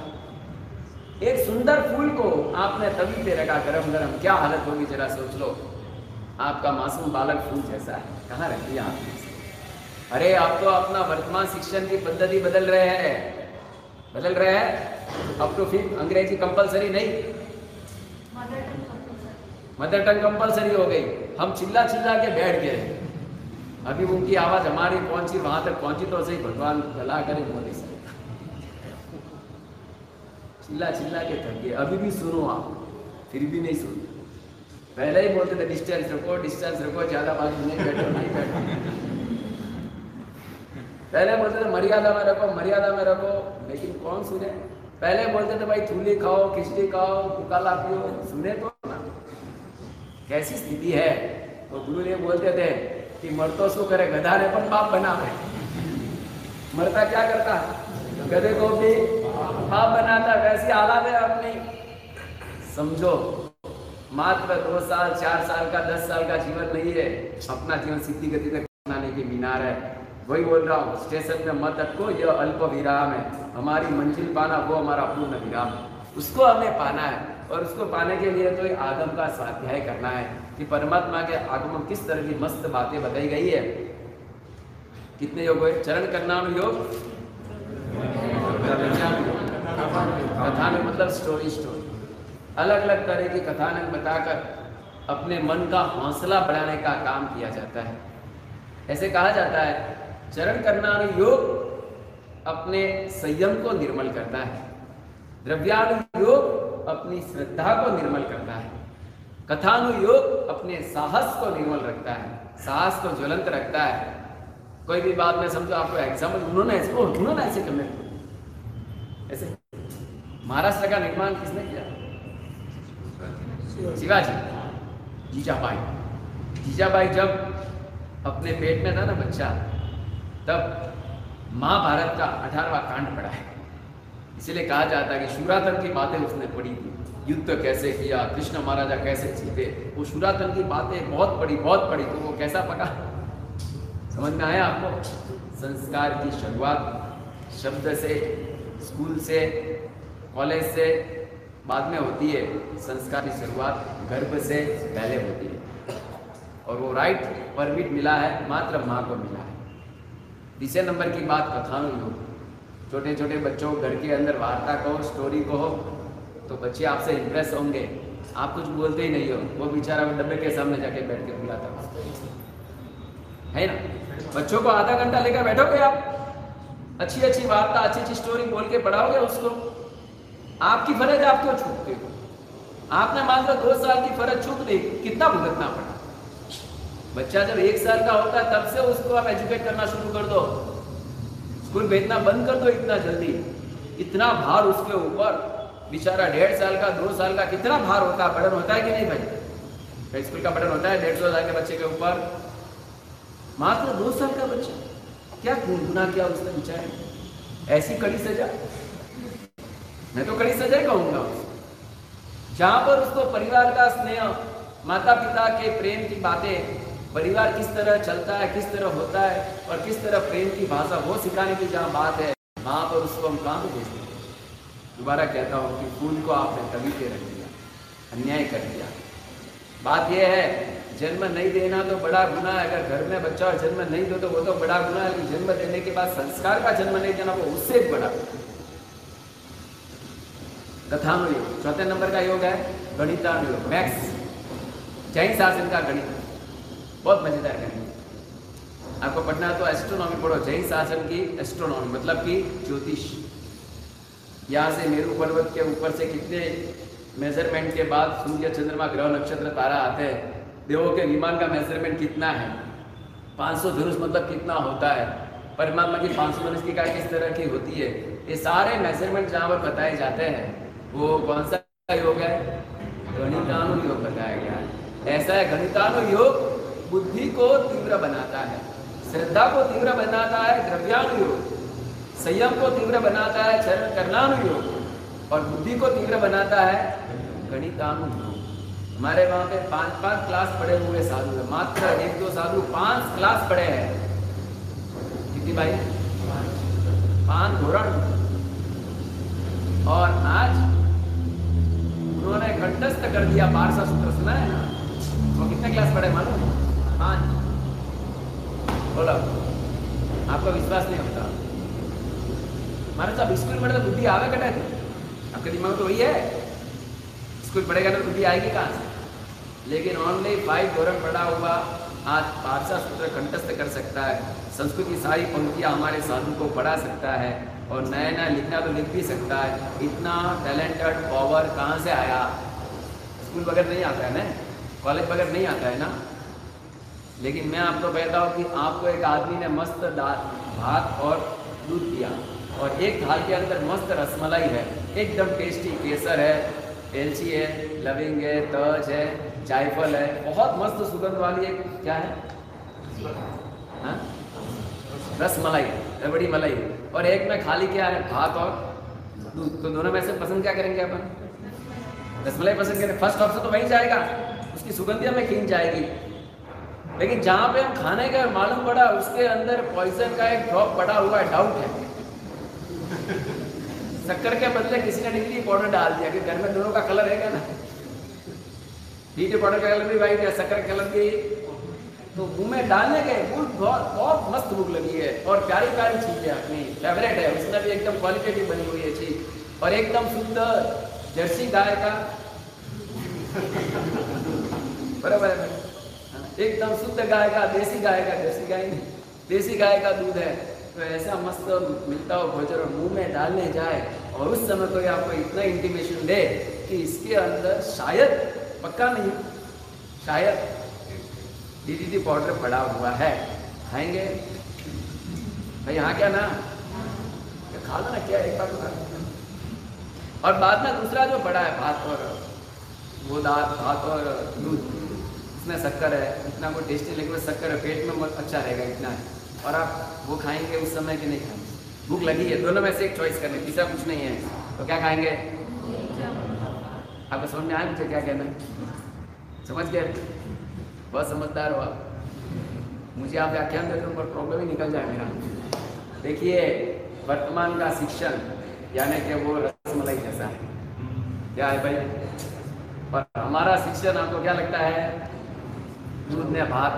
एक सुंदर फूल को आपने तवी पे रखा गरम गरम क्या हालत होगी जरा सोच लो। आपका मासूम बालक फूल जैसा है। कहाँ रख दिया आपने अरे आप तो अपना वर्तमान शिक्षण की पद्धति बदल रहे हैं। बदल रहे हैं? अब तो फिर अंग्रेज़ी कंपलसरी नहीं? मदर टंग कंपलसरी हो गई। हम चिल्ला चिल्ला के बैठ गए। अभी उनकी आवाज़ हमारी पहुँची, वहाँ तक पहुँची तो सही भगवान भला करे मोदी से चिल्ला चिल्ला के थक गए। अभी भी सुनो आप, फिर भी नहीं सुनते पहले ही बोलते थे डिस्टेंस रखो डिस्टेंस रखो, ज़्यादा बाजू नहीं बैठो नहीं बैठो। पहले बोलते थे, मर्यादा में रखो, मर्यादा में रखो। लेकिन कौन सुने? पहले बोलते थे, भाई, थूली खाओ, खिचड़ी खाओ पुकाला पियो। सुने तो ना? कैसी स्थिति है? तो गुरु ने बोलते थे मर तो शू करे, गधा बाप बना है मरता क्या करता? गधे को भी बाप बनाता, वैसी हालात है अपनी। समझो, मात्र दो साल, चार साल का, दस साल का जीवन नहीं है, अपना जीवन सिद्धि गति तक बनाने की मीनार है। वही बोल रहा हूँ, स्टेशन में मत अटको, यह अल्प विराम है। हमारी मंजिल पाना, वो हमारा पूर्ण विराम है। उसको हमें पाना है, और उसको पाने के लिए तो आगम का स्वाध्याय करना है। कि परमात्मा के आगमन किस तरह की मस्त बातें बताई गई है। कितने योग हुए? चरण करना योग कथानक मतलब स्टोरी स्टोरी अलग अलग तरह की कथानक बताकर अपने मन का हौसला बढ़ाने का काम किया जाता है। ऐसे कहा जाता है, चरण करना योग अपने संयम को निर्मल करता है। द्रव्यानुयोग अपनी श्रद्धा को निर्मल करता है। कथानुयोग अपने साहस को निर्मल रखता है, साहस को ज्वलंत रखता है। कोई भी बात में समझो, आपको एग्ज़ाम्पल उन्होंने ऐसे उन्होंने ऐसे करने ऐसे महाराष्ट्र का निर्माण किसने किया? शिवाजी। जीजाबाई। जीजाबाई जब अपने पेट में था ना बच्चा, तब महाभारत का अठारवा कांड पड़ा है। इसीलिए कहा जाता है कि शुरातन की बातें उसने पढ़ी थी। युद्ध कैसे किया, कृष्ण महाराजा कैसे जीते, वो शुरातन की बातें बहुत पढ़ी बहुत पढ़ी तो वो कैसा पका? समझ में आया आपको? संस्कार की शुरुआत शब्द से, स्कूल से, कॉलेज से बाद में होती है। संस्कार की शुरुआत गर्भ से पहले होती है। और वो राइट परमिट मिला है, मात्र माँ को मिला है। तीसरे नंबर की बात कथानुयोग। छोटे छोटे बच्चों, घर के अंदर वार्ता कहो स्टोरी कहो तो बच्चे आपसे इंप्रेस होंगे। आप कुछ बोलते ही नहीं हो। वो बेचारा डब्बे के सामने जाके बैठ के बुलाता है ना? बच्चों को आधा घंटा लेकर बैठोगे आप? अच्छी अच्छी वार्ता, अच्छी अच्छी स्टोरी बोल के पढ़ाओगे उसको? आपकी फ़र्ज़ आप क्यों छूटते हो? आपने मान लो दो साल की फ़र्ज़ छूट दी, कितना भुगतना पड़ा? बच्चा जब एक साल का होता है, तब से उसको आप एजुकेट करना शुरू कर दो। स्कूल भेजना बंद कर दो इतना जल्दी। इतना भार उसके ऊपर। बेचारा डेढ़ साल का, दो साल का कितना भार होता है? बटन होता है कि नहीं भाई? स्कूल का बटन होता है, डेढ़ सौ साल के बच्चे के ऊपर। मात्र दो साल का बच्चा। क्या गुना किया उसने बेचारे ऐसी कड़ी सजा? मैं तो कड़ी सजा कहूँगा जहाँ पर उसको परिवार का स्नेह माता पिता के प्रेम की बातें, परिवार किस तरह चलता है, किस तरह होता है, और किस तरह प्रेम की भाषा वो सिखाने की जहाँ बात है, वहाँ पर उसको हम पर भेजते हैं दोबारा कहता हूँ कि फूल को आपने तभी पे रख दिया, अन्याय कर दिया। बात यह है, जन्म नहीं देना तो बड़ा गुना है। अगर घर में बच्चा जन्म नहीं दो तो वो तो बड़ा गुना है लेकिन जन्म देने के बाद संस्कार का जन्म नहीं देना, वो उससे बड़ा कथानुयोग, चौथे नंबर का योग है गणितानुयोग, मैक्स। जैन शासन का गणित, बहुत मज़ेदार गणित। आपको पढ़ना तो एस्ट्रोनॉमी पढ़ो, जैन शासन की एस्ट्रोनॉमी मतलब कि ज्योतिष। यहाँ से मेरू पर्वत के ऊपर से कितने मेज़रमेंट के बाद सूर्य, चंद्रमा, ग्रह, नक्षत्र, तारा आते हैं? देवों के विमान का मेज़रमेंट कितना है। 500 धनुष मतलब कितना होता है? परमात्मा की 500 धनुष की काय किस तरह की होती है? ये सारे मेज़रमेंट जहाँ पर बताए जाते हैं, वो कौन सा योग है? गणितानु योग बताया गया है। ऐसा है, गणितानु योग बुद्धि को तीव्र बनाता है, श्रद्धा को तीव्र बनाता है द्रव्यानुयोग संयम को तीव्र बनाता है चरण करनानुयोग और बुद्धि को तीव्र बनाता है, गणितानुयोग। हमारे वहाँ पे पाँच पाँच क्लास पढ़े हुए साधु है। मात्र एक दो साधु पाँच क्लास पढ़े हैं। कितनी भाई पाँच धोरण। और आज उन्होंने घंटस्थ कर दिया बारसा सूत्र। सुना है ना? वो कितने क्लास पढ़े मालूम? पाँच। बोलो। आपको विश्वास नहीं होता। मानो साहब स्कूल में तो बुद्धि आवे कटा थी आपके दिमाग तो वही है स्कूल पढ़ेगा तो बुद्धि आएगी कहाँ से लेकिन ओनली फाइव धोरण पढ़ा हुआ आज पारसा सूत्र कंठस्थ कर सकता है संस्कृत की सारी पंक्तियाँ हमारे साधु को पढ़ा सकता है और नया नया लिखना तो लिख भी सकता है इतना टैलेंटेड पावर कहाँ से आया स्कूल बगैर नहीं आता है ना कॉलेज बगैर नहीं आता है ना लेकिन मैं आपको कहता हूँ कि आपको एक आदमी ने मस्त दाल भात और दूध दिया और एक थाल के अंदर मस्त रसमलाई है। एकदम टेस्टी केसर है, एलची है, लविंग है, तज है, जायफल है। बहुत मस्त सुगंध वाली एक क्या है? हाँ? रसमलाई रबड़ी मलाई और एक में खाली क्या है? भात और दूध। तो दोनों में से पसंद क्या करेंगे अपन? रसमलाई पसंद करें। फ़र्स्ट ऑप्शन तो वही जाएगा। उसकी सुगंधिया में खींच जाएगी। लेकिन जहाँ पे हम खाने का मालूम पड़ा, उसके अंदर पॉइजन का एक ड्रॉप पड़ा हुआ है डाउट है। शक्कर के बदले किसी ने डिग्री पाउडर डाल दिया, कि घर में दोनों का कलर है ना। टी पाउडर का कलर भी वाइट है शक्कर कलर भी तो मुँह में डालने के बहुत बहुत मस्त भूख लगी है, और प्यारी प्यारी चीज़ है अपनी। फेवरेट है, उसमें भी एकदम क्वालिटेटिव बनी हुई है चीज़, और एकदम शुद्ध जर्सी गाय का। बराबर है एकदम शुद्ध गाय का, देसी गाय का, जर्सी गाय देसी गाय का दूध है। तो ऐसा मस्त मिलता हो भोजन और मुँह में डालने जाए, और उस समय कोई आपको इतना इंटीमेशन दे कि इसके अंदर शायद, पक्का नहीं, शायद डीडीटी पाउडर पड़ा हुआ है। खाएँगे? भाई यहाँ क्या ना? खा लो ना क्या, एक बार तो और बाद में दूसरा जो बड़ा है, भात और वो दाल, भात और दूध इसमें शक्कर है, इतना कोई टेस्टी लेकिन शक्कर है पेट में अच्छा रहेगा, इतना है। और आप वो खाएँगे उस समय कि नहीं खाएँगे? भूख लगी है, दोनों में से एक चॉइस करनी, तीसरा कुछ नहीं है। तो क्या खाएँगे? आपको समझ में आया मुझे क्या कहना समझ गए? बहुत समझदार हो आप। मुझे आप व्याख्यान देते हो, पर प्रॉब्लम ही निकल जाए मेरा। देखिए, वर्तमान का शिक्षण, यानी कि वो रसमलाई जैसा है। क्या है भाई? और हमारा शिक्षण आपको क्या लगता है? दूध ने भात,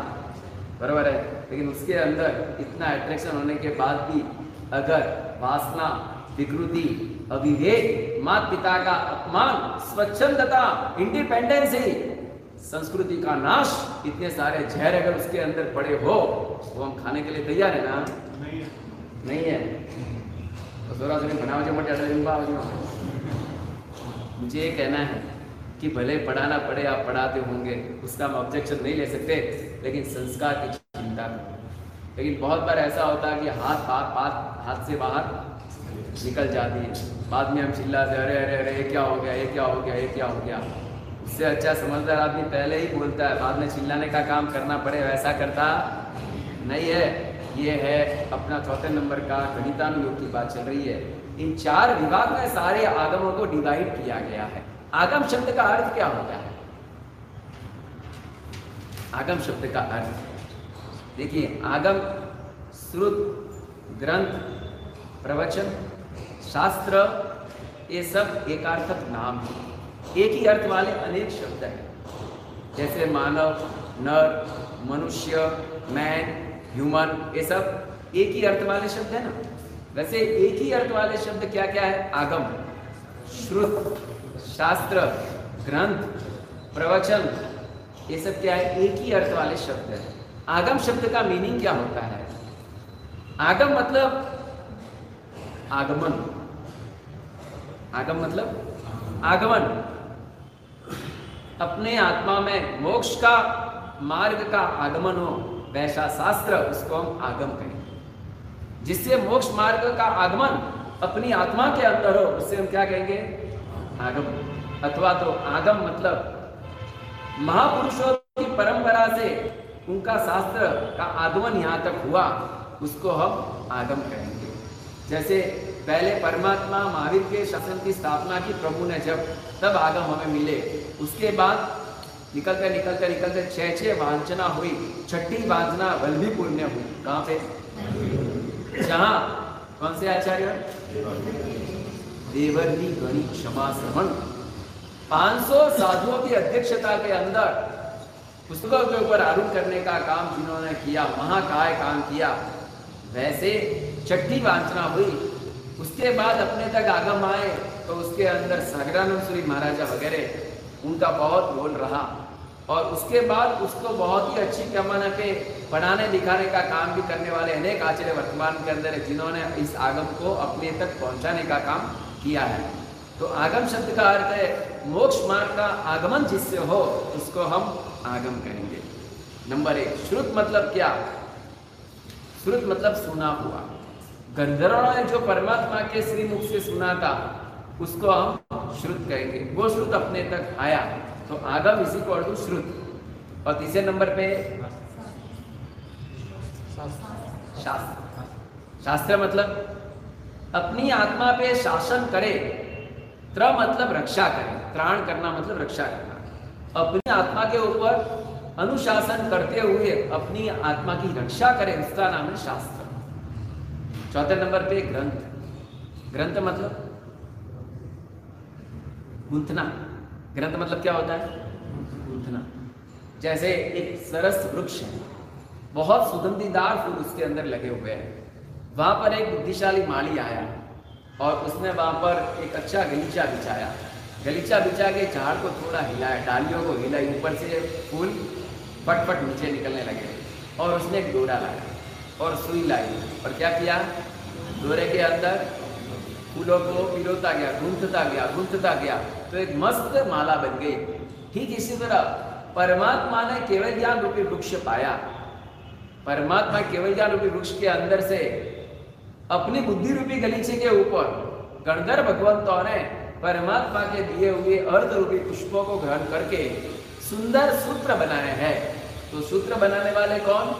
बराबर है? लेकिन उसके अंदर इतना अट्रैक्शन होने के बाद भी अगर वासना विकृति अविवेक माता पिता का अपमान स्वच्छंदता इंडिपेंडेंसी संस्कृति का नाश इतने सारे जहर अगर उसके अंदर पड़े हो वो हम खाने के लिए तैयार है ना? नहीं, नहीं है? तो सोरा सोनी बनाओ मत मुझे ये कहना है कि भले पढ़ाना पड़े आप पढ़ाते होंगे, उसका हम ऑब्जेक्शन नहीं ले सकते, लेकिन संस्कार की चिंता लेकिन बहुत बार ऐसा होता है कि हाथ हाथ हाथ हाथ से बाहर निकल जाती है। बाद में हम चिल्लाते अरे अरे अरे, ये क्या हो गया, ये क्या हो गया, ये क्या हो गया? उससे अच्छा समझदार आदमी पहले ही बोलता है, बाद में चिल्लाने का काम करना पड़े, वैसा करता नहीं है। ये है अपना चौथे नंबर का गणितानुयोग की बात चल रही है। इन चार विभाग में सारे आगमों को डिवाइड किया गया है। आगम शब्द का अर्थ क्या होता है? आगम शब्द का अर्थ। देखिए, आगम श्रुत, ग्रंथ, प्रवचन, शास्त्र, ये सब एकार्थक नाम है। एक ही अर्थ वाले अनेक शब्द हैं। जैसे मानव, नर, मनुष्य, मैन, ह्यूमन, ये सब एक ही अर्थ वाले शब्द है ना? वैसे एक ही अर्थ वाले शब्द क्या क्या है? आगम, श्रुत शास्त्र, ग्रंथ, प्रवचन, ये सब क्या है? एक ही अर्थ वाले शब्द है। आगम शब्द का मीनिंग क्या होता है? आगम मतलब आगमन। आगम मतलब आगमन। अपने आत्मा में मोक्ष का मार्ग का आगमन हो, वैसा शास्त्र उसको हम आगम कहेंगे। जिससे मोक्ष मार्ग का आगमन अपनी आत्मा के अंदर हो, उससे हम क्या कहेंगे? आगम। अथवा तो आगम मतलब महापुरुषों की परंपरा से उनका शास्त्र का आगमन यहाँ तक हुआ, उसको हम आगम कहेंगे। जैसे पहले परमात्मा महावीर के शासन की स्थापना की प्रभु ने जब तब आगम हमें मिले, उसके बाद निकलते निकलते निकलते छह छह वांचना हुई, छठी वांचना वल्भी पुण्य हुई। कहाँ पे? जहाँ। कौन से आचार्य? देवर्णी गणी क्षमा श्रवण 500 साधुओं की अध्यक्षता के अंदर पुस्तकों के ऊपर आरूढ़ करने का काम जिन्होंने किया, महाकाय काम किया, वैसे छठी वांचना हुई। उसके बाद अपने तक आगम आए तो उसके अंदर सागरानंद सूरी महाराजा वगैरह, उनका बहुत रोल रहा। और उसके बाद उसको बहुत ही अच्छी पैमाने पे, पढ़ाने दिखाने का काम भी करने वाले अनेक आचार्य वर्तमान के अंदर जिन्होंने इस आगम को अपने तक पहुँचाने का काम किया है। तो आगम शब्द का अर्थ है मोक्ष मार्ग का आगमन जिससे हो उसको हम आगम कहेंगे। नंबर एक श्रुत मतलब क्या? श्रुत मतलब सुना हुआ। गंधर्व ने जो परमात्मा के श्रीमुख से सुना था उसको हम श्रुत कहेंगे। वो श्रुत अपने तक आया तो आगम इसी को अर्थ श्रुत। और तीसरे नंबर पे? शास्त्र। शास्त्र मतलब? अपनी आत्मा पे शासन करे, त्र मतलब रक्षा करे, त्राण करना मतलब रक्षा करना। अपनी आत्मा के ऊपर अनुशासन करते हुए अपनी आत्मा की रक्षा करें उसका नाम है शास्त्र। चौथे नंबर पे ग्रंथ। ग्रंथ मतलब? गुंथना। ग्रंथ मतलब क्या होता है? गुंथना। जैसे एक सरस वृक्ष है, बहुत सुगंधीदार फूल उसके अंदर लगे हुए हैं। वहाँ पर एक बुद्धिशाली माली आया और उसने वहाँ पर एक अच्छा गलीचा बिछाया। गलीचा बिछा के झाड़ को थोड़ा हिलाया, डालियों को हिलाई, ऊपर से फूल फटफट नीचे निकलने लगे और उसने एक डोरा लाया और सुई लाई और क्या किया? डोरे के अंदर फूलों को पिरोता गया, गूंथता गया गूंथता गया। तो एक मस्त माला बन गई। ठीक इसी तरह परमात्मा ने केवल ज्ञान रूपी वृक्ष पाया। परमात्मा केवल ज्ञान रूपी वृक्ष के अंदर से अपनी बुद्धि रूपी गलीचे के ऊपर गणधर भगवंतों ने परमात्मा के दिए हुए अर्ध रूपी पुष्पों को ग्रहण करके सुंदर सूत्र बनाए हैं। तो सूत्र बनाने वाले कौन?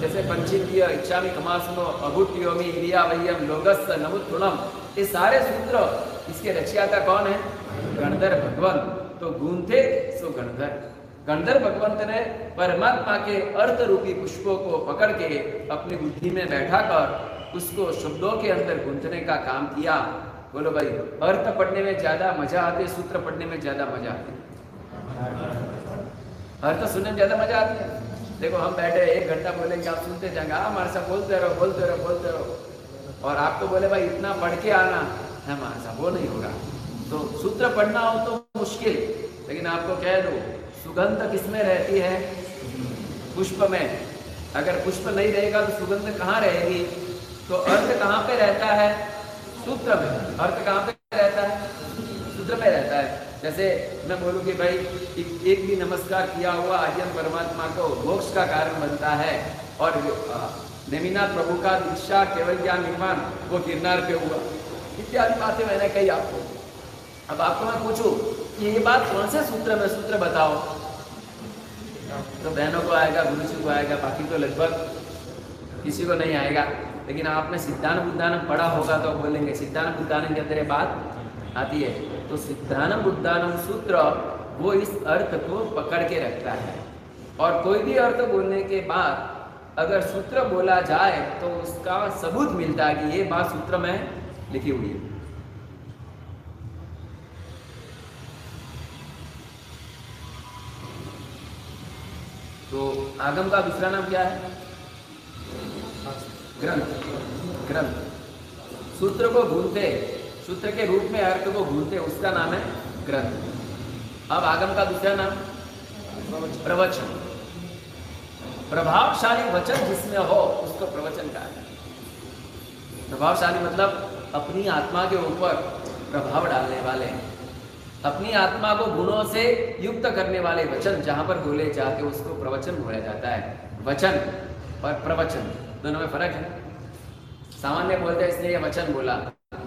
जैसे पंचितीय इच्छा में कमासनो अभुट्योमी इंडिया वयम लोगस नमुत्तुणम ये सारे सूत्र इसके रचयाता कौन है? गणधर भगवंत। तो गूंथे सो गणधर। गणधर भगवंत ने परमात्मा के अर्थ रूपी पुष्पों को पकड़ के अपनी बुद्धि में बैठा कर उसको शब्दों के अंदर गूंथने का काम किया। बोलो भाई, अर्थ पढ़ने में ज़्यादा मज़ा आते, सूत्र पढ़ने में ज़्यादा मज़ा आती? हर तो सुनने में ज़्यादा मज़ा आती? है देखो, हम बैठे, एक घंटा बोलेंगे, आप सुनते जाएँगे। हाँ हमारे साथ बोलते रहो बोलते रहो बोलते रहो। और आपको बोले, भाई, इतना पढ़ के आना। है, हमारे साथ वो नहीं होगा। तो सूत्र पढ़ना हो तो मुश्किल, लेकिन आपको कह दो, सुगंध किसमें रहती है? पुष्प में। अगर पुष्प नहीं रहेगा तो सुगंध कहाँ रहेगी? तो अर्थ कहाँ पे रहता है? सूत्र में। अर्थ कहाँ पे रहता है? सूत्र में रहता है। जैसे मैं बोलूँ कि भाई, एक भी नमस्कार किया हुआ आर्यन परमात्मा को मोक्ष का कारण बनता है और नेमिनाथ प्रभु का दीक्षा, केवल ज्ञान, निर्माण, वो गिरनार पे हुआ। इत्यादि बातें मैंने कही आपको। अब आपको मैं पूछूँ कि ये बात कौन से सूत्र में, सूत्र बताओ? तो बहनों को आएगा गुरु जी को आएगा, बाकी तो लगभग किसी को नहीं आएगा। लेकिन आपने सिद्धांत बुद्धान पढ़ा होगा तो बोलेंगे सिद्धांत बुद्धान के अंदर बात आती है। तो सिद्धानम बुद्धानम सूत्र वो इस अर्थ को पकड़ के रखता है। और कोई भी अर्थ बोलने के बाद अगर सूत्र बोला जाए तो उसका सबूत मिलता है कि ये बात सूत्र में लिखी हुई है। तो आगम का दूसरा नाम क्या है? ग्रंथ ग्रंथ। सूत्र को भूलते, सूत्र के रूप में अर्थ को भूलते, उसका नाम है ग्रंथ। अब आगम का दूसरा नाम? प्रवचन। प्रभावशाली वचन जिसमें हो, उसको प्रवचन कहा प्रभावशाली मतलब अपनी आत्मा के ऊपर प्रभाव डालने वाले अपनी आत्मा को गुणों से युक्त करने वाले वचन, जहाँ पर बोले जाते उसको प्रवचन बोला जाता है। वचन और प्रवचन। दोनों में फ़र्क है। सामान्य बोलते हैं, इसलिए वचन बोला।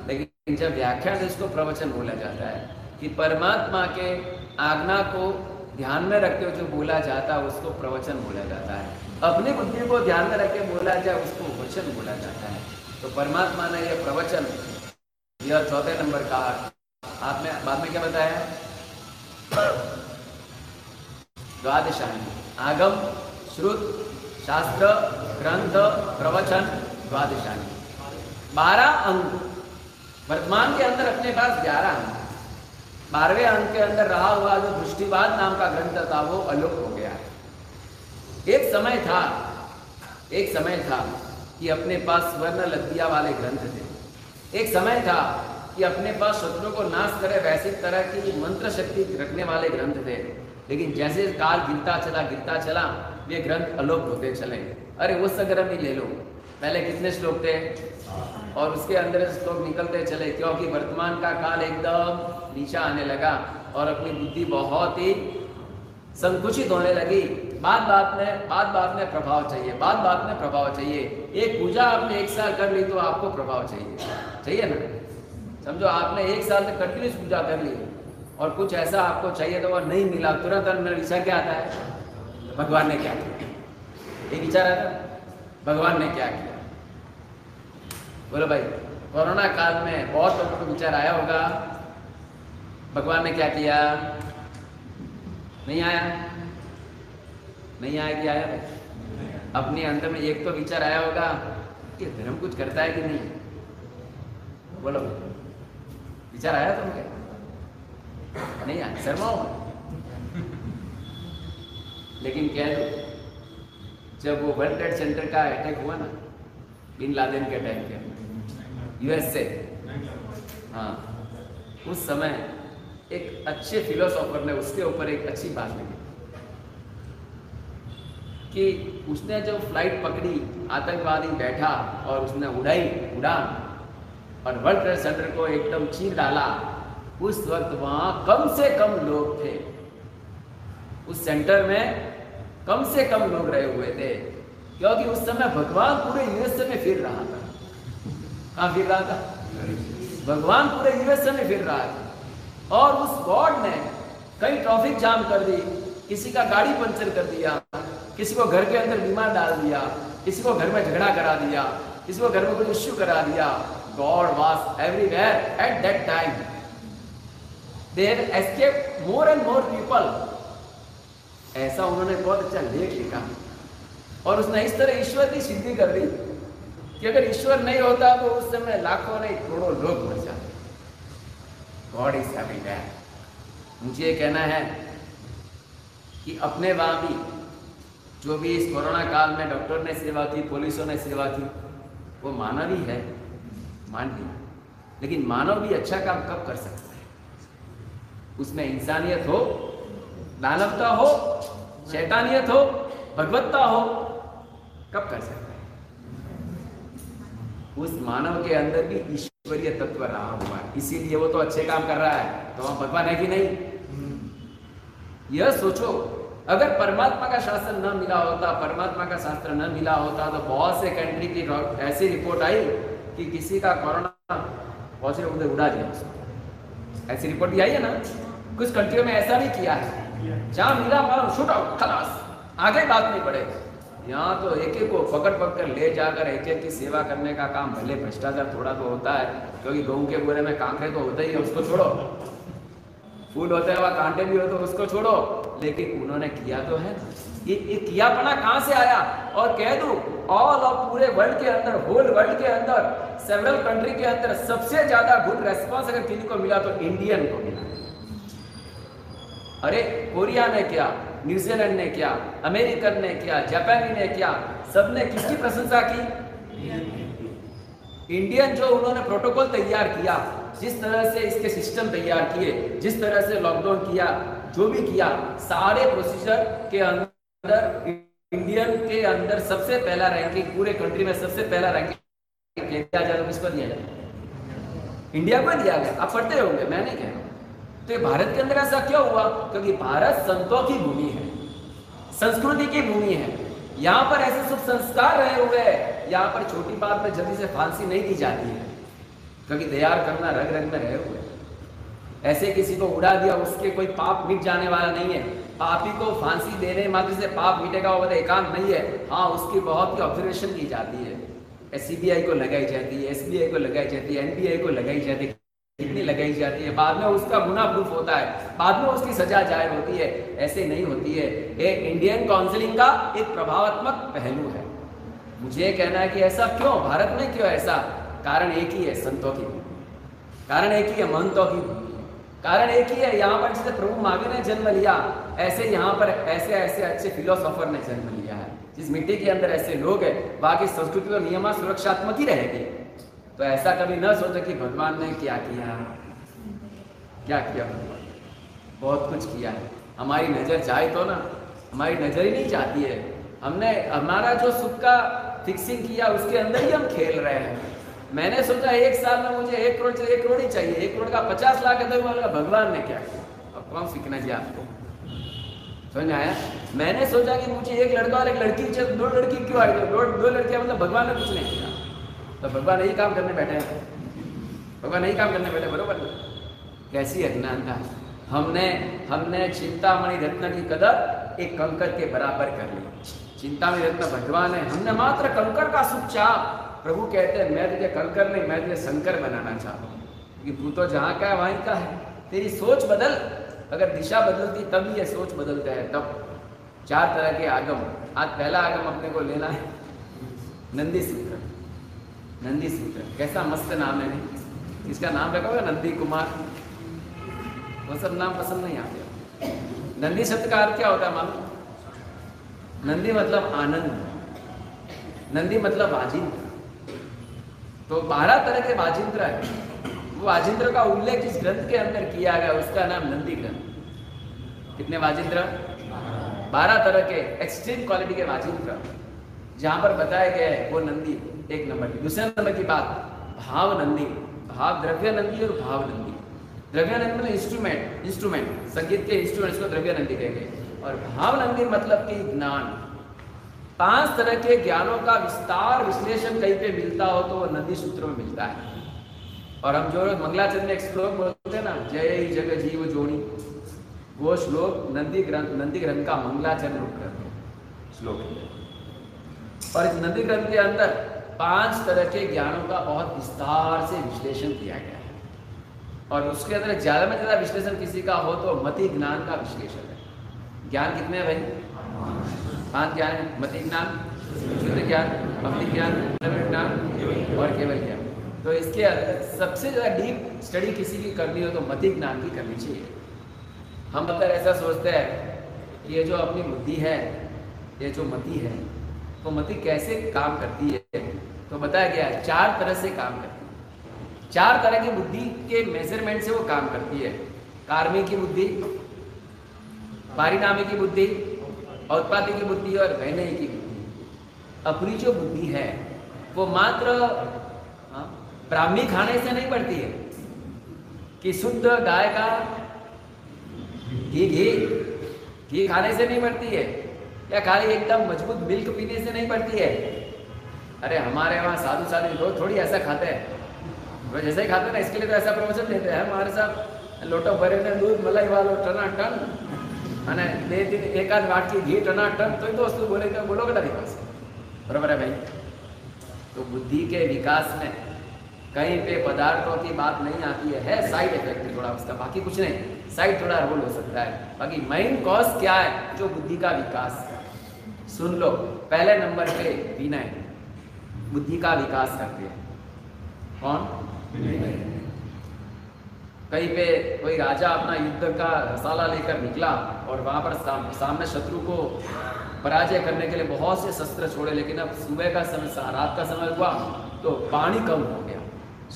लेकिन जब व्याख्यान इसको प्रवचन बोला जाता है कि परमात्मा के आज्ञा को ध्यान में रखते हुए जो बोला जाता है, उसको प्रवचन बोला जाता है। अपनी बुद्धि को ध्यान में रख बोला जाए, उसको वचन बोला जाता है। तो परमात्मा ने यह प्रवचन, यह चौथे नंबर का आपने बाद में क्या बताया? द्वादशांग। आगम, श्रुत, शास्त्र ग्रंथ प्रवचन द्वादशांग बारह अंक वर्तमान के अंदर अपने पास ग्यारह अंक बारहवें अंक के अंदर रहा हुआ जो दृष्टिवाद नाम का ग्रंथ था, वो अलोक हो गया एक समय था, एक समय था कि अपने पास स्वर्ण लद्दिया वाले ग्रंथ थे। एक समय था कि अपने पास शत्रुओं को नाश करे, वैसी तरह की मंत्र शक्ति रखने वाले ग्रंथ थे। लेकिन जैसे काल गिरता चला गिरता चला ये ग्रंथ अलोप होते चले। अरे वो सगरम ही ले लो। पहले कितने श्लोक थे? और उसके अंदर श्लोक निकलते चले, क्योंकि वर्तमान का काल एकदम नीचा आने लगा और अपनी बुद्धि बहुत ही संकुचित होने लगी। बात बात में, बात बात में प्रभाव चाहिए, बात बात में प्रभाव चाहिए। एक पूजा आपने एक साल कर ली तो आपको प्रभाव चाहिए। चाहिए ना? समझो, आपने एक साल तक कंटिन्यूस पूजा कर ली और कुछ ऐसा आपको चाहिए तो वह नहीं मिला। तुरंत मेरा विचार क्या आता है? भगवान ने क्या किया? ये विचार आता भगवान ने क्या किया? बोलो भाई, कोरोना काल में बहुत लोगों को विचार आया होगा। भगवान ने क्या किया? नहीं आया? नहीं आया कि आया अपने अंदर में एक तो विचार आया होगा कि धर्म कुछ करता है कि नहीं? बोलो विचार आया तुम क्या नहीं आया, शर्माओ लेकिन कह दो जब वो वर्ल्ड ट्रेड सेंटर का अटैक हुआ ना, बिन लादेन के टाइम के यूएस से हाँ उस समय एक अच्छे फिलोसोफर ने उसके ऊपर एक अच्छी बात लिखी। कि उसने जो फ़्लाइट पकड़ी, आतंकवादी बैठा और उसने उड़ाई उड़ान और वर्ल्ड ट्रेड सेंटर को एकदम चीर डाला, उस वक्त वहाँ कम से कम लोग थे। उस सेंटर में कम से कम लोग रहे हुए थे, क्योंकि उस समय भगवान पूरे यूएसए में फिर रहा था। कहा फिर रहा था? भगवान पूरे यूएसए में फिर रहा था और उस गॉड ने कई ट्रैफ़िक जाम कर दी, किसी का गाड़ी पंचर कर दिया, किसी को घर के अंदर बीमार डाल दिया, किसी को घर में झगड़ा करा दिया, किसी को घर में कुछ इश्यू करा दिया God was everywhere at that time there escape more and more people ऐसा उन्होंने बहुत अच्छा लेख लिखा। और उसने इस तरह ईश्वर की सिद्धि कर दी कि अगर ईश्वर नहीं होता तो उस समय लाखों नहीं, करोड़ों लोग मर जाते। गॉड इज़ हैविंग मुझे ये कहना है कि अपने वहाँ भी जो भी इस कोरोना काल में डॉक्टर ने सेवा की, पुलिसों ने सेवा की, वो मानव ही है, मान लिया। लेकिन मानव भी अच्छा काम कब कर सकता है? उसमें इंसानियत हो दानवता हो, शैतानियत हो, भगवत्ता हो, कब कर सकते है? उस मानव के अंदर भी ईश्वरीय तत्व रहा हुआ है। इसीलिए वो तो अच्छे काम कर रहा है। तो वहाँ भगवान है कि नहीं? यह सोचो, अगर परमात्मा का शासन न मिला होता, परमात्मा का शास्त्र न मिला होता तो बहुत से कंट्री की ऐसी रिपोर्ट आई कि किसी का कोरोना पॉजिटिव उड़ा दिया ऐसी रिपोर्ट भी आई है ना? कुछ कंट्रियों में ऐसा भी किया है। जहाँ मिला मालूम शूट आउट खलास। आगे बात नहीं बढ़ेगी यहाँ तो एक एक को पकड़ पकड़ ले जाकर एक एक की सेवा करने का काम भले भ्रष्टाचार थोड़ा तो होता है क्योंकि गेहूँ के बोरे में कांकरे तो होते ही है उसको छोड़ो। फूल होते हैं वह कांटे भी हो तो उसको छोड़ो। लेकिन उन्होंने किया तो है। ये, ये कियापना कहाँ से आया? और कह दू ऑल ऑफ़ पूरे वर्ल्ड के अंदर होल वर्ल्ड के अंदर सेवरल कंट्री के अंदर सबसे ज़्यादा गुड रेस्पॉन्स अगर किसी को मिला तो इंडियन को मिला। अरे, कोरिया ने क्या? न्यूजीलैंड ने क्या? अमेरिकन ने क्या? जापानी ने क्या? सबने किसकी प्रशंसा की? इंडियन जो उन्होंने प्रोटोकॉल तैयार किया, जिस तरह से इसके सिस्टम तैयार किए, जिस तरह से लॉकडाउन किया, जो भी किया, सारे प्रोसीजर के अंदर, इंडियन के अंदर सबसे पहला रैंकिंग पूरे कंट्री में सबसे पहला रैंकिंग जाए किसको दिया जाए? इंडिया को दिया गया। आप पढ़ते होंगे, मैं नहीं कह रहा तो भारत के अंदर ऐसा क्यों हुआ? क्योंकि भारत संतों की भूमि है, संस्कृति की भूमि है। यहाँ पर ऐसे शुभ संस्कार रहे हुए यहाँ पर छोटी बात में जल्दी से फांसी नहीं दी जाती है। क्योंकि तैयार करना रग रग में रहे हुए ऐसे किसी को उड़ा दिया, उसके कोई पाप मिट जाने वाला नहीं है। पापी को फांसी देने मात्र से पाप मिटेगा, वो एकांत नहीं है। हाँ उसकी बहुत ही ऑब्जर्वेशन की जाती है। एस को लगाई जाती है एसबीआई को लगाई जाती है एनबीआई को लगाई जाती है। कितनी लगाई जाती है। बाद में उसका गुना प्रूफ होता है। बाद में उसकी सजा ज़ाहिर होती है। ऐसे नहीं होती है। ये इंडियन काउंसिलिंग का एक प्रभावात्मक पहलू है। मुझे कहना है कि ऐसा क्यों? भारत में क्यों ऐसा? कारण एक ही है, संतों की। कारण एक ही है, महंतों की। कारण एक ही है, यहाँ पर जैसे प्रभु महावीर ने जन्म लिया, ऐसे यहाँ पर ऐसे ऐसे अच्छे फिलोसोफर ने जन्म लिया है। जिस मिट्टी के अंदर ऐसे लोग हैं वहाँ की संस्कृति और नियमा सुरक्षात्मक ही रहेगी। तो ऐसा कभी ना सोचो कि भगवान ने क्या किया। क्या किया भगवान? बहुत कुछ किया है। हमारी नज़र चाहे तो ना, हमारी नज़र ही नहीं चाहती है। हमने, हमारा जो सुख का फिक्सिंग किया, उसके अंदर ही हम खेल रहे हैं। मैंने सोचा एक साल में मुझे एक करोड़ एक करोड़ ही चाहिए। एक करोड़ का पचास लाख है तो भगवान ने क्या किया? अब कौन सीखना चाहिए आपको? समझ आया? मैंने सोचा कि मुझे एक लड़का और एक लड़की दो लड़की क्यों आई? दो दो लड़कियाँ मतलब भगवान ने कुछ नहीं किया। तो भगवान यही काम करने बैठे हैं। भगवान यही काम करने बैठे बरोबर? कैसी अज्ञानता? हमने हमने चिंतामणि रत्न की कदर एक कंकर के बराबर कर ली। चिंतामणि रत्न भगवान है, हमने मात्र कंकर का सुख चाह। प्रभु कहते हैं, मैं तुझे कंकर नहीं, मैं तुझे शंकर बनाना चाहता हूँ। तू तो जहाँ का है, वहीं का है। तेरी सोच बदल। अगर दिशा बदलती, तब ये सोच बदलता है, तब। चार तरह के आगम। आज पहला आगम अपने को लेना है। नंदी सूत्र। नंदी सूत्र कैसा मस्त नाम है इसका नाम रखा होगा नंदी कुमार। वो सब नाम पसंद नहीं आते। नंदी शब्द का अर्थ क्या होता है मालूम? नंदी मतलब आनंद। नंदी मतलब वाजिंद्र। तो बारह तरह के वाजिंद्र है। वो वाजिंद्र का उल्लेख जिस ग्रंथ के अंदर किया गया उसका नाम नंदी ग्रंथ। कितने वाजिंद्र? बारह। तरह के एक्सट्रीम क्वालिटी के वाजिंद्र। जहाँ पर बताया गया है, वो नंदी, एक नंबर की। दूसरे नंबर की बात भाव नंदी भाव द्रव्य नंदी और भाव नंदी द्रव्य नंदी मतलब इंस्ट्रूमेंट इंस्ट्रूमेंट संगीत के इंस्ट्रूमेंट्स को द्रव्य नंदी कहेंगे और भाव नंदी मतलब कि ज्ञान। पाँच तरह के ज्ञानों का विस्तार विश्लेषण कहीं पे मिलता हो तो वो नंदी सूत्रों में मिलता है। और हम जो मंगलाचंद में एक श्लोक बोलते हैं ना, जय जग जीव जोड़ी। वो श्लोक नंदी ग्रंथ नंदी ग्रंथ का मंगलाचरण श्लोक और इस नंदी ग्रंथ के अंदर पाँच तरह के ज्ञानों का बहुत विस्तार से विश्लेषण किया गया है। और उसके अंदर ज़्यादा में ज़्यादा विश्लेषण किसी का हो तो मति ज्ञान का विश्लेषण है। ज्ञान कितने हैं भाई? पाँच ज्ञान है। मति ज्ञान, शुद्ध ज्ञान, भक्ति ज्ञान ज्ञान और केवल ज्ञान। तो इसके सबसे ज़्यादा डीप स्टडी किसी की करनी हो तो मति ज्ञान की करनी चाहिए। हम अगर ऐसा सोचते हैं कि ये जो अपनी बुद्धि है, ये जो मति है तो मति कैसे काम करती है? तो बताया गया है चार तरह से काम करती है। चार तरह की बुद्धि के मेज़रमेंट से वो काम करती है। कार्मी की बुद्धि पारिणामी की बुद्धि औत्पादी की बुद्धि और वैनयी की बुद्धि। अपनी जो बुद्धि है वो मात्र हाँ, ब्राह्मी खाने से नहीं बढ़ती है। कि शुद्ध गाय का घी घी घी खाने से नहीं बढ़ती है। या खाली एकदम मजबूत मिल्क पीने से नहीं बढ़ती है अरे हमारे वहाँ साधु साधु लोग थोड़ी ऐसा खाते हैं वो जैसे ही खाते ना इसके लिए तो ऐसा प्रमोशन देते हैं हमारे साथ लोटो भरे ने दूध मलाई वालो टना टन અને બે दिन एकाध वाटकी घी टना टन तो तो वस्तु बोले तो बोलोगे ना विकास बराबर है भाई तो बुद्धि के विकास में कहीं पे पदार्थों की बात नहीं आती है है साइड इफेक्ट थोड़ा उसका बाकी कुछ नहीं साइड थोड़ा रोल हो सकता है बाकी मेन कॉज क्या है जो बुद्धि का विकास सुन लो पहले नंबर पे विनय बुद्धि का विकास करते हैं। कौन? कहीं पे कोई राजा अपना युद्ध का रसाला लेकर निकला और वहाँ पर साम, सामने शत्रु को पराजय करने के लिए बहुत से शस्त्र छोड़े लेकिन अब सुबह का समय रात का समय हुआ तो पानी कम हो गया।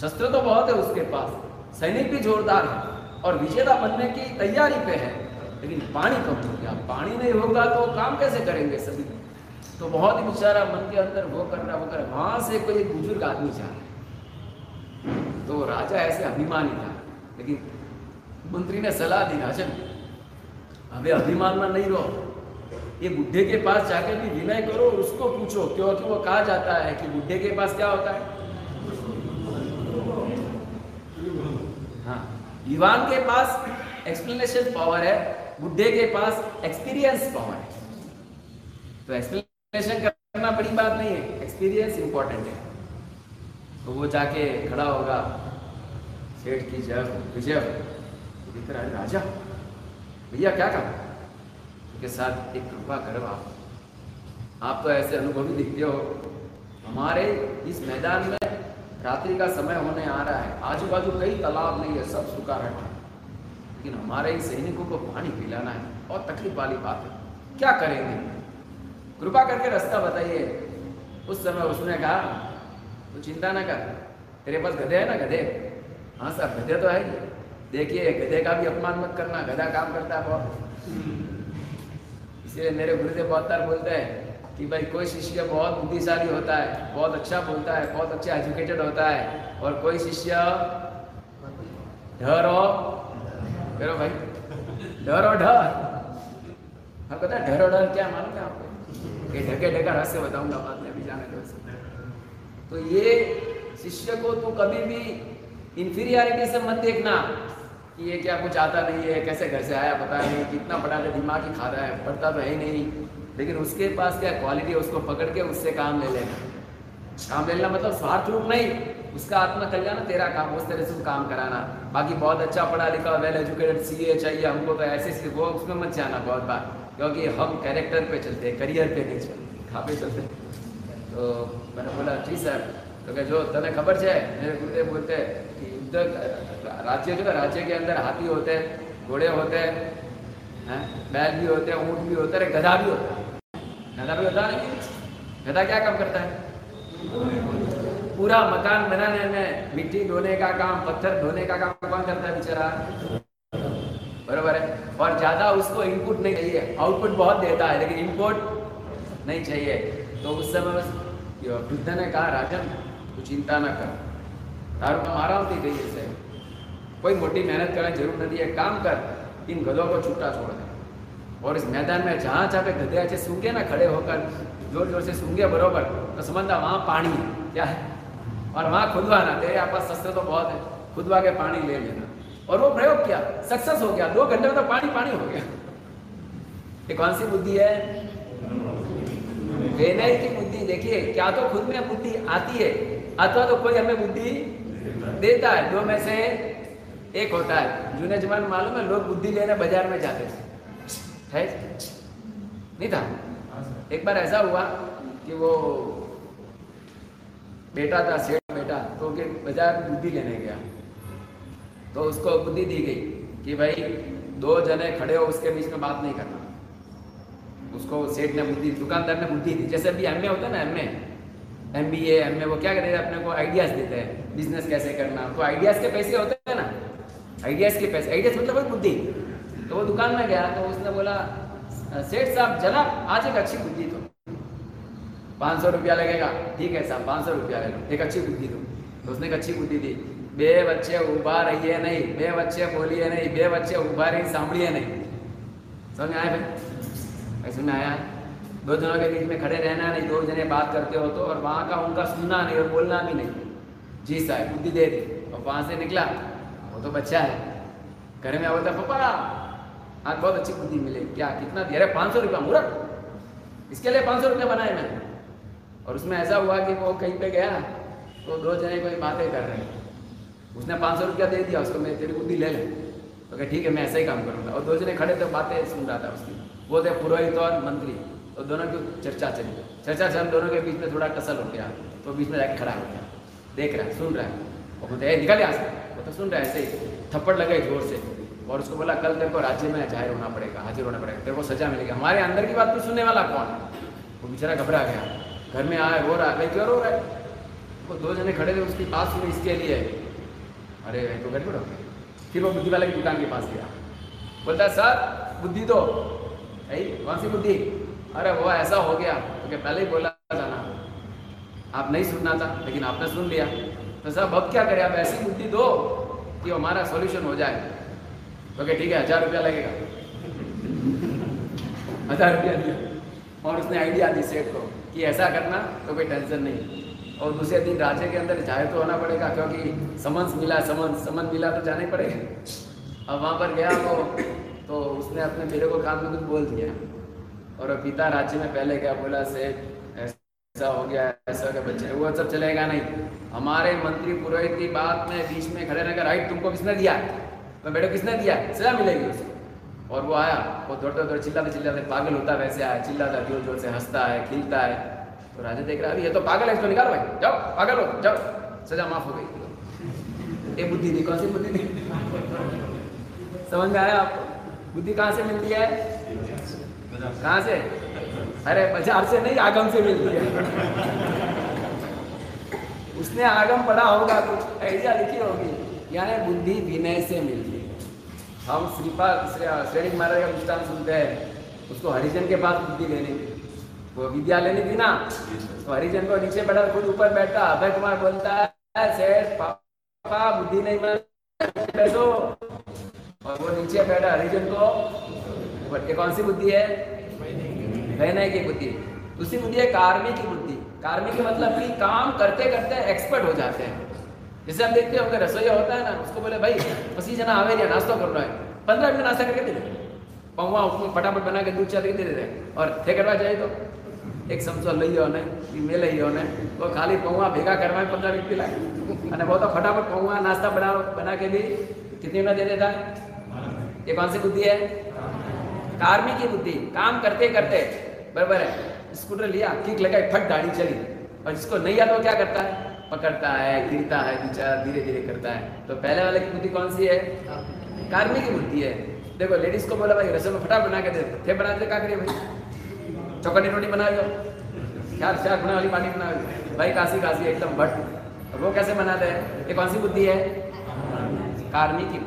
शस्त्र तो बहुत है उसके पास सैनिक भी जोरदार है और विजेता बनने की तैयारी पे है। लेकिन पानी कम हो गया। पानी नहीं होगा तो काम कैसे करेंगे सभी? तो बहुत ही बेचारा मन के अंदर वो कर रहा, वो कर वहाँ से कोई बुज़ुर्ग आदमी जा रहा तो राजा ऐसे अभिमानी था। लेकिन मंत्री ने सलाह दी, राजन, अबे अभिमान में नहीं रहो। ये बुढ़े के पास जाकर भी विनय करो उसको पूछो, क्योंकि वो कहा जाता है कि बुढ़े के पास क्या होता है? हाँ युवान के पास एक्सप्लेनेशन पावर है। बुढ़े के पास एक्सपीरियंस पावर है? तो एक्सप्लेनेशन करना बड़ी बात नहीं है एक्सपीरियंस इंपॉर्टेंट है। तो वो जाके खड़ा होगा, सेठ की जब विजय है राजा। भैया, क्या कहा उनके साथ एक कृपा करो आप। आप तो ऐसे अनुभवी दिखते हो। हमारे इस मैदान में रात्रि का समय होने आ रहा है। आजू बाजू कई तालाब नहीं है, सब सूखा रहता है। लेकिन हमारे ही सैनिकों को पानी पिलाना है और तकलीफ़ वाली बात है। क्या करेंगे? कृपा करके रास्ता बताइए। उस समय उसने कहा तो चिंता ना कर, तेरे पास गधे है ना गधे? हाँ सर, गधे तो है देखिए, गधे का भी अपमान मत करना, गधा काम करता है बहुत। इसलिए मेरे गुरुदेव बहुत बार बोलते हैं कि भाई, कोई शिष्य बहुत बुद्धिशाली होता है, बहुत अच्छा बोलता है, बहुत अच्छा एजुकेटेड होता है और कोई शिष्य डर और करो भाई। डर और डर। हाँ है, डर और डर क्या मालूम है आपको? ये ढके ढका रहस्य बताऊँगा बाद में भी जाने दो तो ये शिष्य को तो कभी भी इंफीरियरिटी से मत देखना कि ये क्या कुछ आता नहीं है, कैसे घर से आया पता नहीं, कितना ले दिमाग ही खा रहा है पढ़ता तो है ही नहीं। लेकिन उसके पास क्या क्वालिटी है, उसको पकड़ के उससे काम ले लेना। काम ले लेना मतलब स्वार्थ रूप नहीं। उसका आत्मा कल्याण, तेरा काम, उस तरह से काम कराना। बाकी बहुत अच्छा पढ़ा लिखा वेल एजुकेटेड सी ए चाहिए, हमको तो ऐसे वो उसमें मत जाना बहुत बार, क्योंकि हम कैरेक्टर पे चलते हैं करियर पे नहीं चलते कहाँ पे चलते तो मैंने बोला, जी सर तो क्या जो तुम्हें खबर है मेरे गुरुदेव बोलते कि युद्ध राज्य जो राज्य के अंदर हाथी होते हैं, घोड़े होते हैं बैल भी होते हैं, ऊँट भी होते हैं गधा भी होता है। गधा भी होता नहीं? गधा क्या काम करता है? पूरा मकान बनाने में मिट्टी धोने का काम पत्थर धोने का काम कौन करता है बेचारा बरोबर है और ज्यादा उसको इनपुट नहीं चाहिए आउटपुट बहुत देता है लेकिन इनपुट नहीं चाहिए तो उस समय वृद्ध ने कहा राजन તું ચિંતા ના કર તારું કામ આરામથી થઈ જશે कोई मोटी मेहनत करने की जरूरत नहीं है काम कर इन गधों को छूटा छोड़ दे और इस मैदान में जहाँ जहाँ पे गधे अच्छे सूंगे ना खड़े होकर जोर जोर से सूंगे बरोबर तो समझता वहाँ पानी है क्या है और वहाँ खुदवाना तेरे आपका शस्त्र तो बहुत है, खुदवा के पानी ले लेना। और वो प्रयोग किया सक्सेस हो गया, दो घंटे में तो पानी पानी हो गया। ये कौन सी बुद्धि है? विनय की बुद्धि, देखिए, क्या तो खुद में बुद्धि आती है, अथवा तो कोई हमें बुद्धि देता है, दो में से एक होता है। जूने जमाने मालूम है, लोग बुद्धि लेने बाज़ार में जाते थे। है? नहीं था? एक बार ऐसा हुआ कि वो बेटा था, सेठ बेटा तो के बाज़ार बुद्धि लेने गया। तो उसको बुद्धि दी गई कि भाई, दो जने खड़े हो, उसके बीच में बात नहीं करना। उसको सेठ ने बुद्धि, दुकानदार ने बुद्धि दी। जैसे अभी एम होता है ना एम एम बी एम वो क्या करते हैं, अपने को आइडियाज़ देते हैं बिज़नेस कैसे करना। तो आइडियाज़ के पैसे होते हैं ना आइडियाज़ के पैसे। आइडियाज़ मतलब बुद्धि। तो वो दुकान में गया तो उसने बोला, सेठ साहब, जनाब, आज एक अच्छी बुद्धि दो। पाँच सौ रुपया लगेगा। ठीक है साहब, पाँच सौ रुपया ले लो। एक अच्छी बुद्धि दो। तो उसने एक अच्छी बुद्धि दी। बे बच्चे उभा रहिए नहीं। बे बच्चे बोलिए नहीं। बे बच्चे उभा रही सांभलिए नहीं। समझ आए भाई? में आया। दो जनों के बीच में खड़े रहना नहीं। दो जने बात करते हो तो और वहाँ का उनका सुनना नहीं और बोलना भी नहीं। जी साहब, बुद्धि दे दी। और वहाँ से निकला। वो तो बच्चा है। घर में बोलता, पापा, आज बहुत अच्छी बुद्धि मिले। क्या, कितना दिया? अरे, पाँच सौ रुपया, मूर्ख। इसके लिए पाँच सौ रुपया बनाए मैंने। और उसमें ऐसा हुआ कि वो कहीं पे गया तो दो जने कोई बातें कर रहे हैं। उसने पाँच सौ रुपया दे दिया, उसको मैं तेरी बुद्धि ले लें। तो क्या ठीक है, मैं ऐसा ही काम करूँगा। और दो जने खड़े तो बातें सुन रहा था उसकी। वो थे पुरोहित और मंत्री तो दोनों की चर्चा चली। चर्चा चल दोनों के बीच में थोड़ा टसल हो गया तो बीच में जाके खड़ा हो गया। देख रहा है, सुन रहा है। वो बोलते निकल यहाँ से। वो तो सुन रहा है ऐसे ही, थप्पड़ लगे ज़ोर से। और उसको बोला, कल तेरे को राज्य में ज़ाहिर होना पड़ेगा, हाजिर होना पड़ेगा, तेरे को सजा मिलेगी। हमारे अंदर की बात तो सुनने वाला कौन है? वो बेचारा घबरा गया। घर में आया, रो रहा है। भाई, क्यों रो रहा है? वो दो जने खड़े थे उसकी पास सुनी इसके लिए। अरे, भाई तो गड़बड़ हो फिर वो बुद्धि वाले की दुकान के पास गया। बोलता सर, बुद्धि दो। भाई कौन सी बुद्धि? अरे, वो ऐसा हो गया। क्योंकि पहले ही बोला था ना। आप नहीं सुनना था, लेकिन आपने सुन लिया। तो साहब अब क्या करें? आप ऐसी बुद्धि दो कि हमारा सॉल्यूशन हो जाए। तो क्या ठीक है, हज़ार रुपया लगेगा। हज़ार रुपया दिया। और उसने आइडिया दी सेठ को। कि ऐसा करना तो कोई टेंशन नहीं। और दूसरे दिन राज्य के अंदर ज़ाहिर तो होना पड़ेगा, क्योंकि समन्स मिला, समन्स समन मिला तो जाना ही पड़ेगा। अब वहाँ पर गया वो तो उसने अपने मेरे को काम में कुछ बोल दिया। और पिता राज्य में पहले क्या बोला से ऐसा हो गया, ऐसा हो गया, बच्चे वो सब चलेगा नहीं। हमारे मंत्री पुरोहित की बात में, बीच में खड़े रहकर, राइट, तुमको किसने दिया? तो बेटे किसने दिया? सजा मिलेगी उसे। और वो आया, वो दौड़ते दौड़ चिल्लाते चिल्लाते पागल होता वैसे आया, चिल्लाता ज़ोर ज़ोर से हंसता है, खिलता है। तो राजा देख रहा है ये तो पागल है, इसको निकाल भाई, जाओ, पागल हो, जाओ, सजा माफ़ हो गई। ये बुद्धि नहीं, कौन सी बुद्धि नहीं? समझ में आया आपको? बुद्धि कहाँ से मिलती है? कहाँ से? अरे, बाज़ार से नहीं, आगम से मिलती है। उसने आगम पढ़ा होगा कुछ आइडिया लिखी होगी, यानी बुद्धि विनय से मिलती हम श्रीपाद श्रेणी महाराज का दृष्टान सुनते हैं। उसको हरिजन के पास बुद्धि थी वो विद्या लेनी थी ना? तो हरिजन को नीचे बैठा, खुद ऊपर बैठा, अभय कुमार बोलता है, सेठ, पापा, बुद्धि नहीं बैठो। और वो नीचे बैठा, हरिजन को ये कौन सी बुद्धि है? रहने की बुद्धि। दूसरी बुद्धि है, कार्मिक की बुद्धि। कार्मिक मतलब कि काम करते करते एक्सपर्ट हो जाते हैं। जैसे हम देखते होंगे रसोईया होता है ना उसको बोले भाई पसी जना आवे या नाश्ता कर रहा है पंद्रह मिनट नाश्ता करके दे पौवा उसमें फटाफट बना के दूध चाल के दे देते और थे करवा जाए तो એક સમસો લઈ ને મેં લઈ ને તો ખાલી પૌવા ભેગા કરવા पंद्रह मिनट पिला અને वो तो फटाफट पौवा नाश्ता बना बना के भी कितने मिनट दे देता है ये कौन सी बुद्धि है कार्मी की बुद्धि काम करते करते बराबर है स्कूटर लिया किक लगाई फट गाड़ी चली और जिसको नहीं आता क्या करता है पकड़ता है, गिरता है बेचारा धीरे धीरे करता है। तो पहले वाले की बुद्धि कौन सी है? कार्मी की बुद्धि है। देखो लेडीज़ को बोला, भाई, रसोई में फटाफट बना के दे। थे बना दे क्या करिए भाई? चौकटी रोटी बना लो चार चार गुना वाली पानी बना भाई, काशी काशी, एकदम भट वो कैसे बनाते हैं? ये कौन सी बुद्धि है? कार्मी की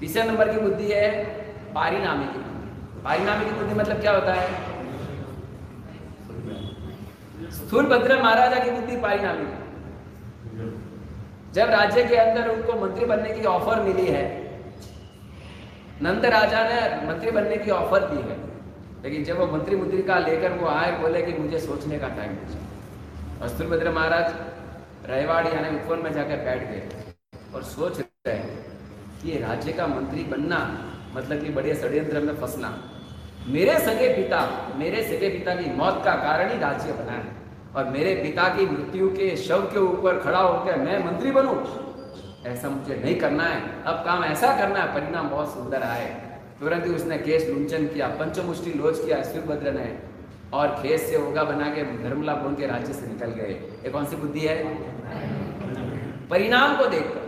तीसरे नंबर की बुद्धि है पारिनामी की बुद्धि। पारिनामी की बुद्धि मतलब क्या होता है? स्थूल भद्र महाराजा की बुद्धि पारिनामी जब राज्य के अंदर उनको मंत्री बनने की ऑफ़र मिली है, नंद राजा ने मंत्री बनने की ऑफ़र दी है। लेकिन जब वो मंत्री मुद्री का लेकर वो आए, बोले कि मुझे सोचने का टाइम स्थूलभद्र महाराज रहेवाड़ यानी उपवन में जाकर बैठ गए और सोच रहे हैं कि ये राज्य का मंत्री बनना मतलब कि बड़े षड्यंत्र में फंसना। मेरे सगे पिता, मेरे सगे पिता की मौत का कारण ही राज्य बना है। और मेरे पिता की मृत्यु के शव के ऊपर खड़ा होकर मैं मंत्री बनूं? ऐसा मुझे नहीं करना है। अब काम ऐसा करना है, परिणाम बहुत सुंदर आए। तुरंत ही उसने केस लुंचन किया, पंचमुष्टि लोच किया सूर्यभद्र ने और खेस से होगा बना के धर्मला बोल के राज्य से निकल गए। ये कौन सी बुद्धि है? परिणाम को देखकर।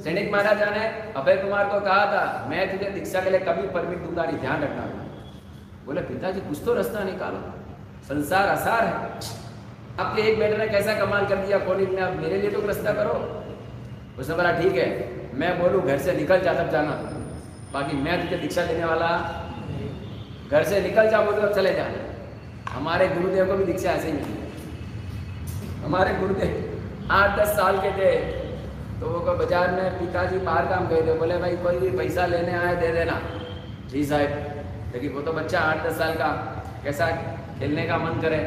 सैनिक महाराजा ने अभय कुमार को कहा था, मैं तुझे दीक्षा के लिए कभी परमिट दूँगा नहीं, ध्यान रखना। बोले, पिताजी, कुछ तो रास्ता निकालो। संसार आसार है। आपके एक बेटे ने कैसा कमाल कर दिया कॉलेज में आप मेरे लिए तो रास्ता करो। उसने बोला, ठीक है, मैं बोलूँ घर से निकल जा, तब जाना। बाकी मैं तुझे दीक्षा देने वाला घर से निकल जा, बोलो चले जा। हमारे गुरुदेव को भी दीक्षा ऐसे ही मिली। हमारे गुरुदेव आठ, दस साल के थे तो वो बाज़ार में पिताजी बाहर काम गए थे। बोले, भाई, कोई भी पैसा लेने आए, दे देना। जी साहब, लेकिन वो तो बच्चा आठ, दस साल का, कैसा खेलने का मन करे।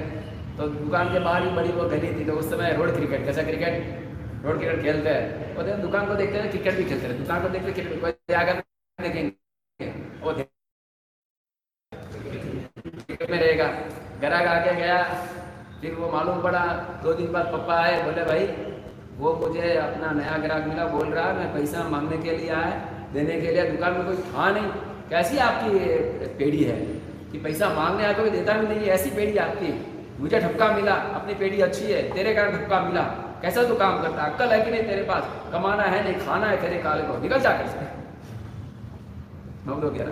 तो दुकान के बाहर ही बड़ी वो गली थी तो उस समय रोड क्रिकेट कैसा क्रिकेट रोड क्रिकेट खेलते हैं। वो दुकान को देखते हैं क्रिकेट भी खेलते हैं। दुकान को देखते क्रिकेट आकर देखेंगे। वो क्रिकेट में रहेगा। घर आके गया। फिर वो मालूम पड़ा, दो दिन बाद पप्पा आए, बोले, भाई, वो मुझे अपना नया ग्राहक मिला, बोल रहा है, मैं पैसा मांगने के लिए आया, देने के लिए दुकान में कोई था नहीं। कैसी आपकी पेड़ी है? कि पैसा मांगने आकर देता भी नहीं ऐसी पेड़ी आपकी मुझे ठपका मिला, अपनी पेड़ी अच्छी है, तेरे कारण ठपका मिला। कैसा तू काम करता? अक्कल है कि नहीं तेरे पास? कमाना है नहीं, खाना है तेरे काले को। निकल जा कर हम लोग क्या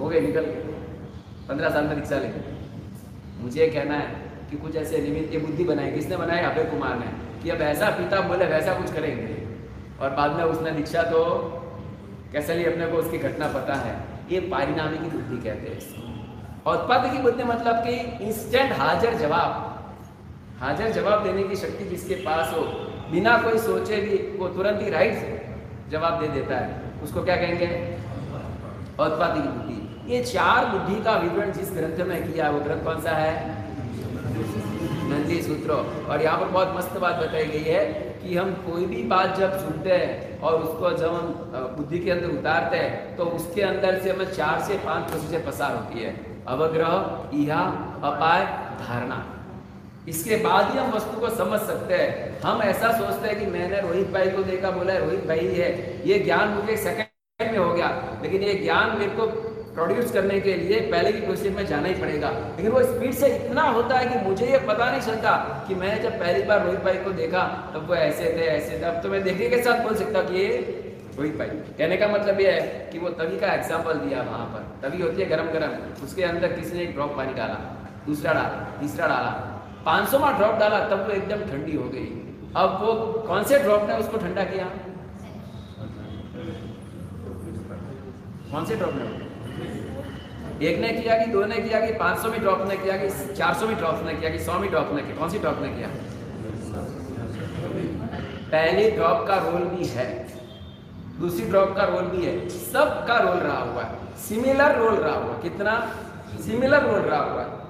हो गए, निकल गए। पंद्रह साल में रिक्शा लेके मुझे कहना है कि कुछ ऐसे निमित्त बुद्धि बनाई। किसने बनाई अभय कुमार ने। कि अब ऐसा पिता बोले, वैसा कुछ करेंगे। और बाद में उसने दीक्षा तो कैसे लिए? अपने को उसकी घटना पता है। ये पारिणामी की बुद्धि कहते हैं उत्पत्ति की बुद्धि मतलब कि इंस्टेंट हाजिर जवाब। हाजिर जवाब देने की शक्ति जिसके पास हो। बिना कोई सोचे भी, वो तुरंत ही राइट जवाब दे देता है। उसको क्या कहेंगे? उत्पत्ति की बुद्धि। ये चार बुद्धि का विवरण जिस ग्रंथ में किया है वो ग्रंथ कौन सा है? नंदी सूत्र। और यहाँ पर बहुत मस्त बात बताई गई है कि हम कोई भी बात जब सुनते हैं और उसको जब हम बुद्धि के अंदर उतारते हैं तो उसके अंदर से हमें चार से पाँच प्रोसेस पसार होती है। अवग्रह, इहा, अपाय, धारणा। इसके बाद ही हम वस्तु को समझ सकते हैं। हम ऐसा सोचते हैं कि मैंने रोहित भाई को देखा, बोला है रोहित भाई है ये ज्ञान मुझे सेकंड में हो गया। लेकिन ये ज्ञान मेरे को प्रोड्यूस करने के लिए पहले की प्रोसेस में जाना ही पड़ेगा। लेकिन वो स्पीड से इतना होता है कि मुझे ये पता नहीं चलता कि मैंने जब पहली बार रोहित भाई को देखा, तब वो ऐसे थे ऐसे थे। अब तो मैं देखने के साथ बोल सकता कि ये रोहित भाई। कहने का मतलब ये है कि वो तभी का एग्ज़ाम्पल दिया वहाँ पर। तभी होती है गरम गरम उसके अंदर किसी ने एक ड्रॉप पानी डाला? दूसरा डाला, तीसरा डाला। पाँच सौ ड्रॉप डाला, तब वो एकदम ठंडी हो गई। अब वो कौन से ड्रॉप ने उसको ठंडा किया? कौन से ड्रॉप ने? एक ने किया कि दो ने किया कि 500 में ड्रॉप ने किया कि 400 में ड्रॉप ने किया कि 100 में ड्रॉप ने किया। कौन सी ड्रॉप ने किया? पहली ड्रॉप का रोल भी है। दूसरी ड्रॉप का रोल भी है। सब का रोल रहा हुआ है। सिमिलर रोल रहा हुआ कितना? सिमिलर रोल रहा हुआ है।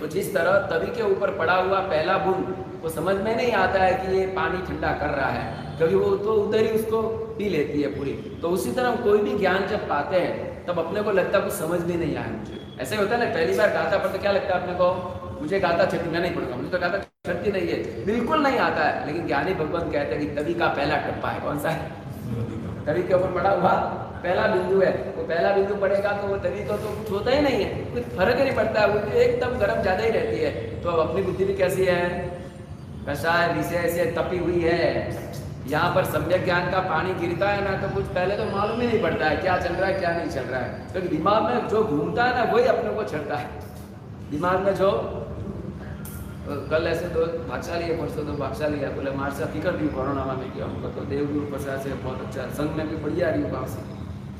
तो जिस तरह तभी के ऊपर पड़ा हुआ पहला बूंद, वो समझ में नहीं आता है कि ये पानी ठंडा कर रहा है। क्योंकि वो तो उधर ही उसको पी लेती है पूरी। तो उसी तरह हम कोई भी ज्ञान जब पाते हैं, तब अपने को लगता कुछ समझ भी नहीं आया मुझे। ऐसे होता है ना, पहली बार गाता पढ़ते क्या लगता है अपने को? मुझे गाता छठी, मैं नहीं पढ़ूँगा। मुझे तो गाता छठी नहीं है। बिल्कुल नहीं आता है। लेकिन ज्ञानी भगवान कहते हैं कि तभी का पहला टप्पा है। कौन सा है? तभी के ऊपर पड़ा हुआ पहला बिंदु है। वो पहला बिंदु पड़ेगा तो वो तभी तो, कुछ होता ही नहीं है। कुछ फ़र्क ही नहीं पड़ता। है वो तो एकदम गर्म ज़्यादा ही रहती है। तो अब अपनी बुद्धि भी कैसी है? कषाय विषय से तपी हुई है। यहाँ पर सम्यक ज्ञान का पानी गिरता है ना तो कुछ पहले तो मालूम ही नहीं पड़ता है। क्या चल रहा है क्या नहीं चल रहा है। तो दिमाग में जो घूमता है ना वही अपने को छड़ता है। दिमाग में जो कल ऐसे तो भागशाली है परसों तो भागशाली है, बोले मार से फिकर दी कोरोना में किया हमको तो देवगुरु प्रसाद से बहुत अच्छा संघ में भी बढ़िया रही गाँव से।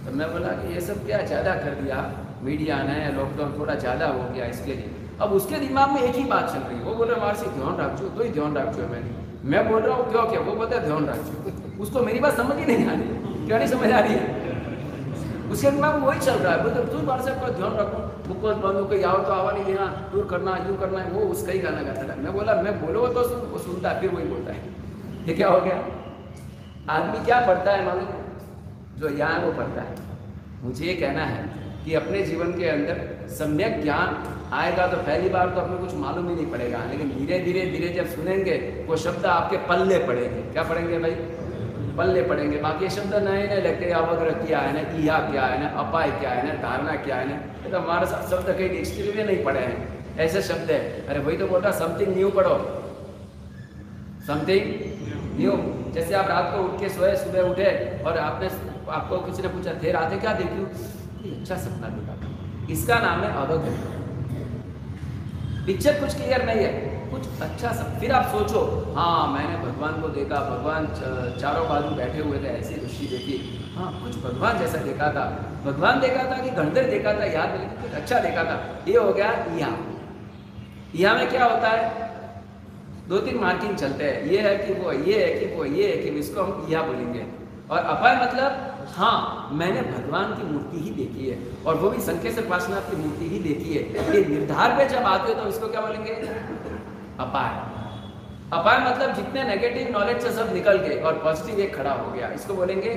तो मैं बोला कि ये सब क्या ज़्यादा कर दिया? मीडिया ने लॉकडाउन थोड़ा ज़्यादा हो गया इसके लिए। अब उसके दिमाग में एक ही बात चल रही है, वो बोले मार से ध्यान रखो तो ही ध्यान रखो मैंने मैं बोल रहा हूँ, क्यों, क्या वो बोलता है ध्यान रखो उसको मेरी बात समझ ही नहीं आ रही। क्या नहीं समझ आ रही है? उसके दिमाग में वही चल रहा है बोलते तू बार साहब ध्यान रखो। होकर आओ तो आवा नहीं देना, दूर करना, यूँ करना है वो उसका ही गाना गाता है मैं बोला, मैं बोलो तो सुन, वो सुनता फिर वही बोलता है। ये क्या हो गया? आदमी क्या पढ़ता है मालूम जो यहाँ वो पढ़ता है। मुझे ये कहना है कि अपने जीवन के अंदर सम्यक ज्ञान आएगा तो पहली बार तो अपने कुछ मालूम ही नहीं पड़ेगा, लेकिन धीरे धीरे धीरे जब सुनेंगे, वो शब्द आपके पल्ले पड़ेंगे। क्या पढ़ेंगे भाई? पल्ले पड़ेंगे। बाकी शब्द नए नए लगते अवग्र क्या है, ना इहा क्या है, ना अपाय क्या है, ना धारणा क्या है, ना तो हमारे साथ शब्द कहीं डिक्शनरी में नहीं पढ़े हैं। ऐसे शब्द है। अरे वही तो बोलता समथिंग न्यू पढ़ो। समथिंग न्यू जैसे आप रात को उठ के सोए, सुबह उठे और आपने आपको किसी ने पूछा थे रात क्या देखी? अच्छा सपना देखा। इसका नाम है अवग्र पिक्चर कुछ क्लियर नहीं है। कुछ अच्छा सा। फिर आप सोचो हाँ मैंने भगवान को देखा, भगवान चारों बाजू बैठे हुए थे, ऐसी ऋषि देखी। हाँ कुछ भगवान जैसा देखा था। भगवान देखा था कि गणधर देखा था, याद नहीं, कुछ अच्छा देखा था। ये हो गया यहाँ यहाँ में क्या होता है? दो तीन मार्किंग चलते हैं। ये है कि वो, ये है कि वो, ये है कि इसको हम यहाँ बोलेंगे। और अपाय मतलब हाँ मैंने भगवान की मूर्ति ही देखी है। और वो भी संकेत से पार्शनाथ की मूर्ति ही देखी है। ये निर्धार पे जब आते हो तो इसको क्या बोलेंगे? अपाय। अपाय मतलब जितने नेगेटिव नॉलेज से सब निकल गए और पॉजिटिव एक खड़ा हो गया। इसको बोलेंगे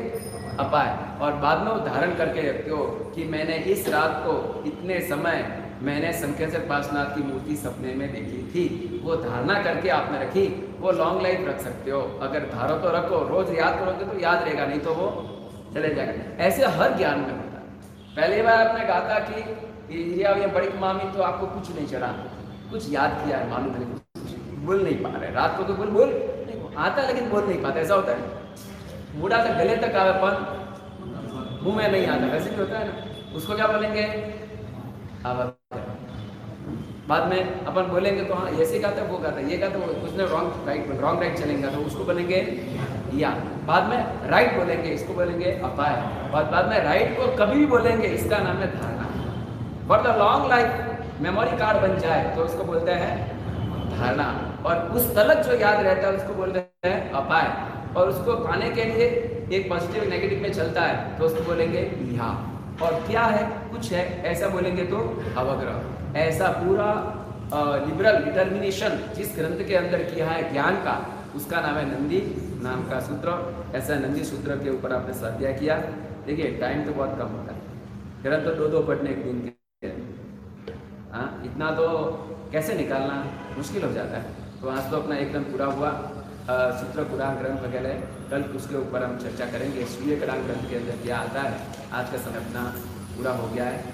अपाय। और बाद में वो धारण करके रखते हो कि मैंने इस रात को इतने समय मैंने संकेश्वर पासनाथ की मूर्ति सपने में देखी थी। वो धारणा करके आपने रखी, वो लॉन्ग लाइफ रख सकते हो। अगर धारो तो रखो, रोज याद करोगे तो याद रहेगा, नहीं तो वो चले जाएगा। ऐसे हर ज्ञान में होता पहली बार आपने कहा था कि इंडिया में बड़ी मामी तो आपको कुछ नहीं चढ़ा। कुछ याद किया है, मालूम नहीं। बोल नहीं पा रहे। रात को तो बोल बोल। नहीं आता लेकिन बोल नहीं पाता। ऐसा होता है। बूढ़ा तक गले तक आवे पर, मुँह में नहीं आता। वैसे भी होता है ना। उसको क्या बोलेंगे? बाद में अपन बोलेंगे तो हाँ ऐसे है वो है। ये कहता है उसने रॉन्ग राइट रॉन्ग राइट चलेंगे। तो उसको बोलेंगे, या। बाद में राइट बोलेंगे, इसको बोलेंगे, अपाय। बाद बाद में राइट को कभी भी बोलेंगे, इसका नाम है धारणा। For the long life memory card बन जाए तो इसको बोलते हैं धारणा। और उस तलक जो याद रहता है, उसको बोलते हैं अपाय। और उसको पाने के लिए एक पॉजिटिव नेगेटिव में चलता है। तो उसको बोलेंगे यहाँ और क्या है? कुछ है। ऐसा बोलेंगे तो अवग्रह। ऐसा पूरा लिबरल डिटर्मिनेशन जिस ग्रंथ के अंदर किया है ज्ञान का, उसका नाम है नंदी नाम का सूत्र। ऐसा नंदी सूत्र के ऊपर आपने स्वाध्याय किया। देखिए टाइम तो बहुत कम होता है। ग्रंथ तो दो दो पढ़ने एक दिन के हाँ इतना तो कैसे निकालना मुश्किल हो जाता है। तो आज तो अपना एकदम पूरा हुआ। सूत्र पुराण ग्रंथ वगैरह। कल उसके ऊपर हम चर्चा करेंगे। सूर्य ग्रंथ के अंदर क्या आता है? आज का समय अपना पूरा हो गया है।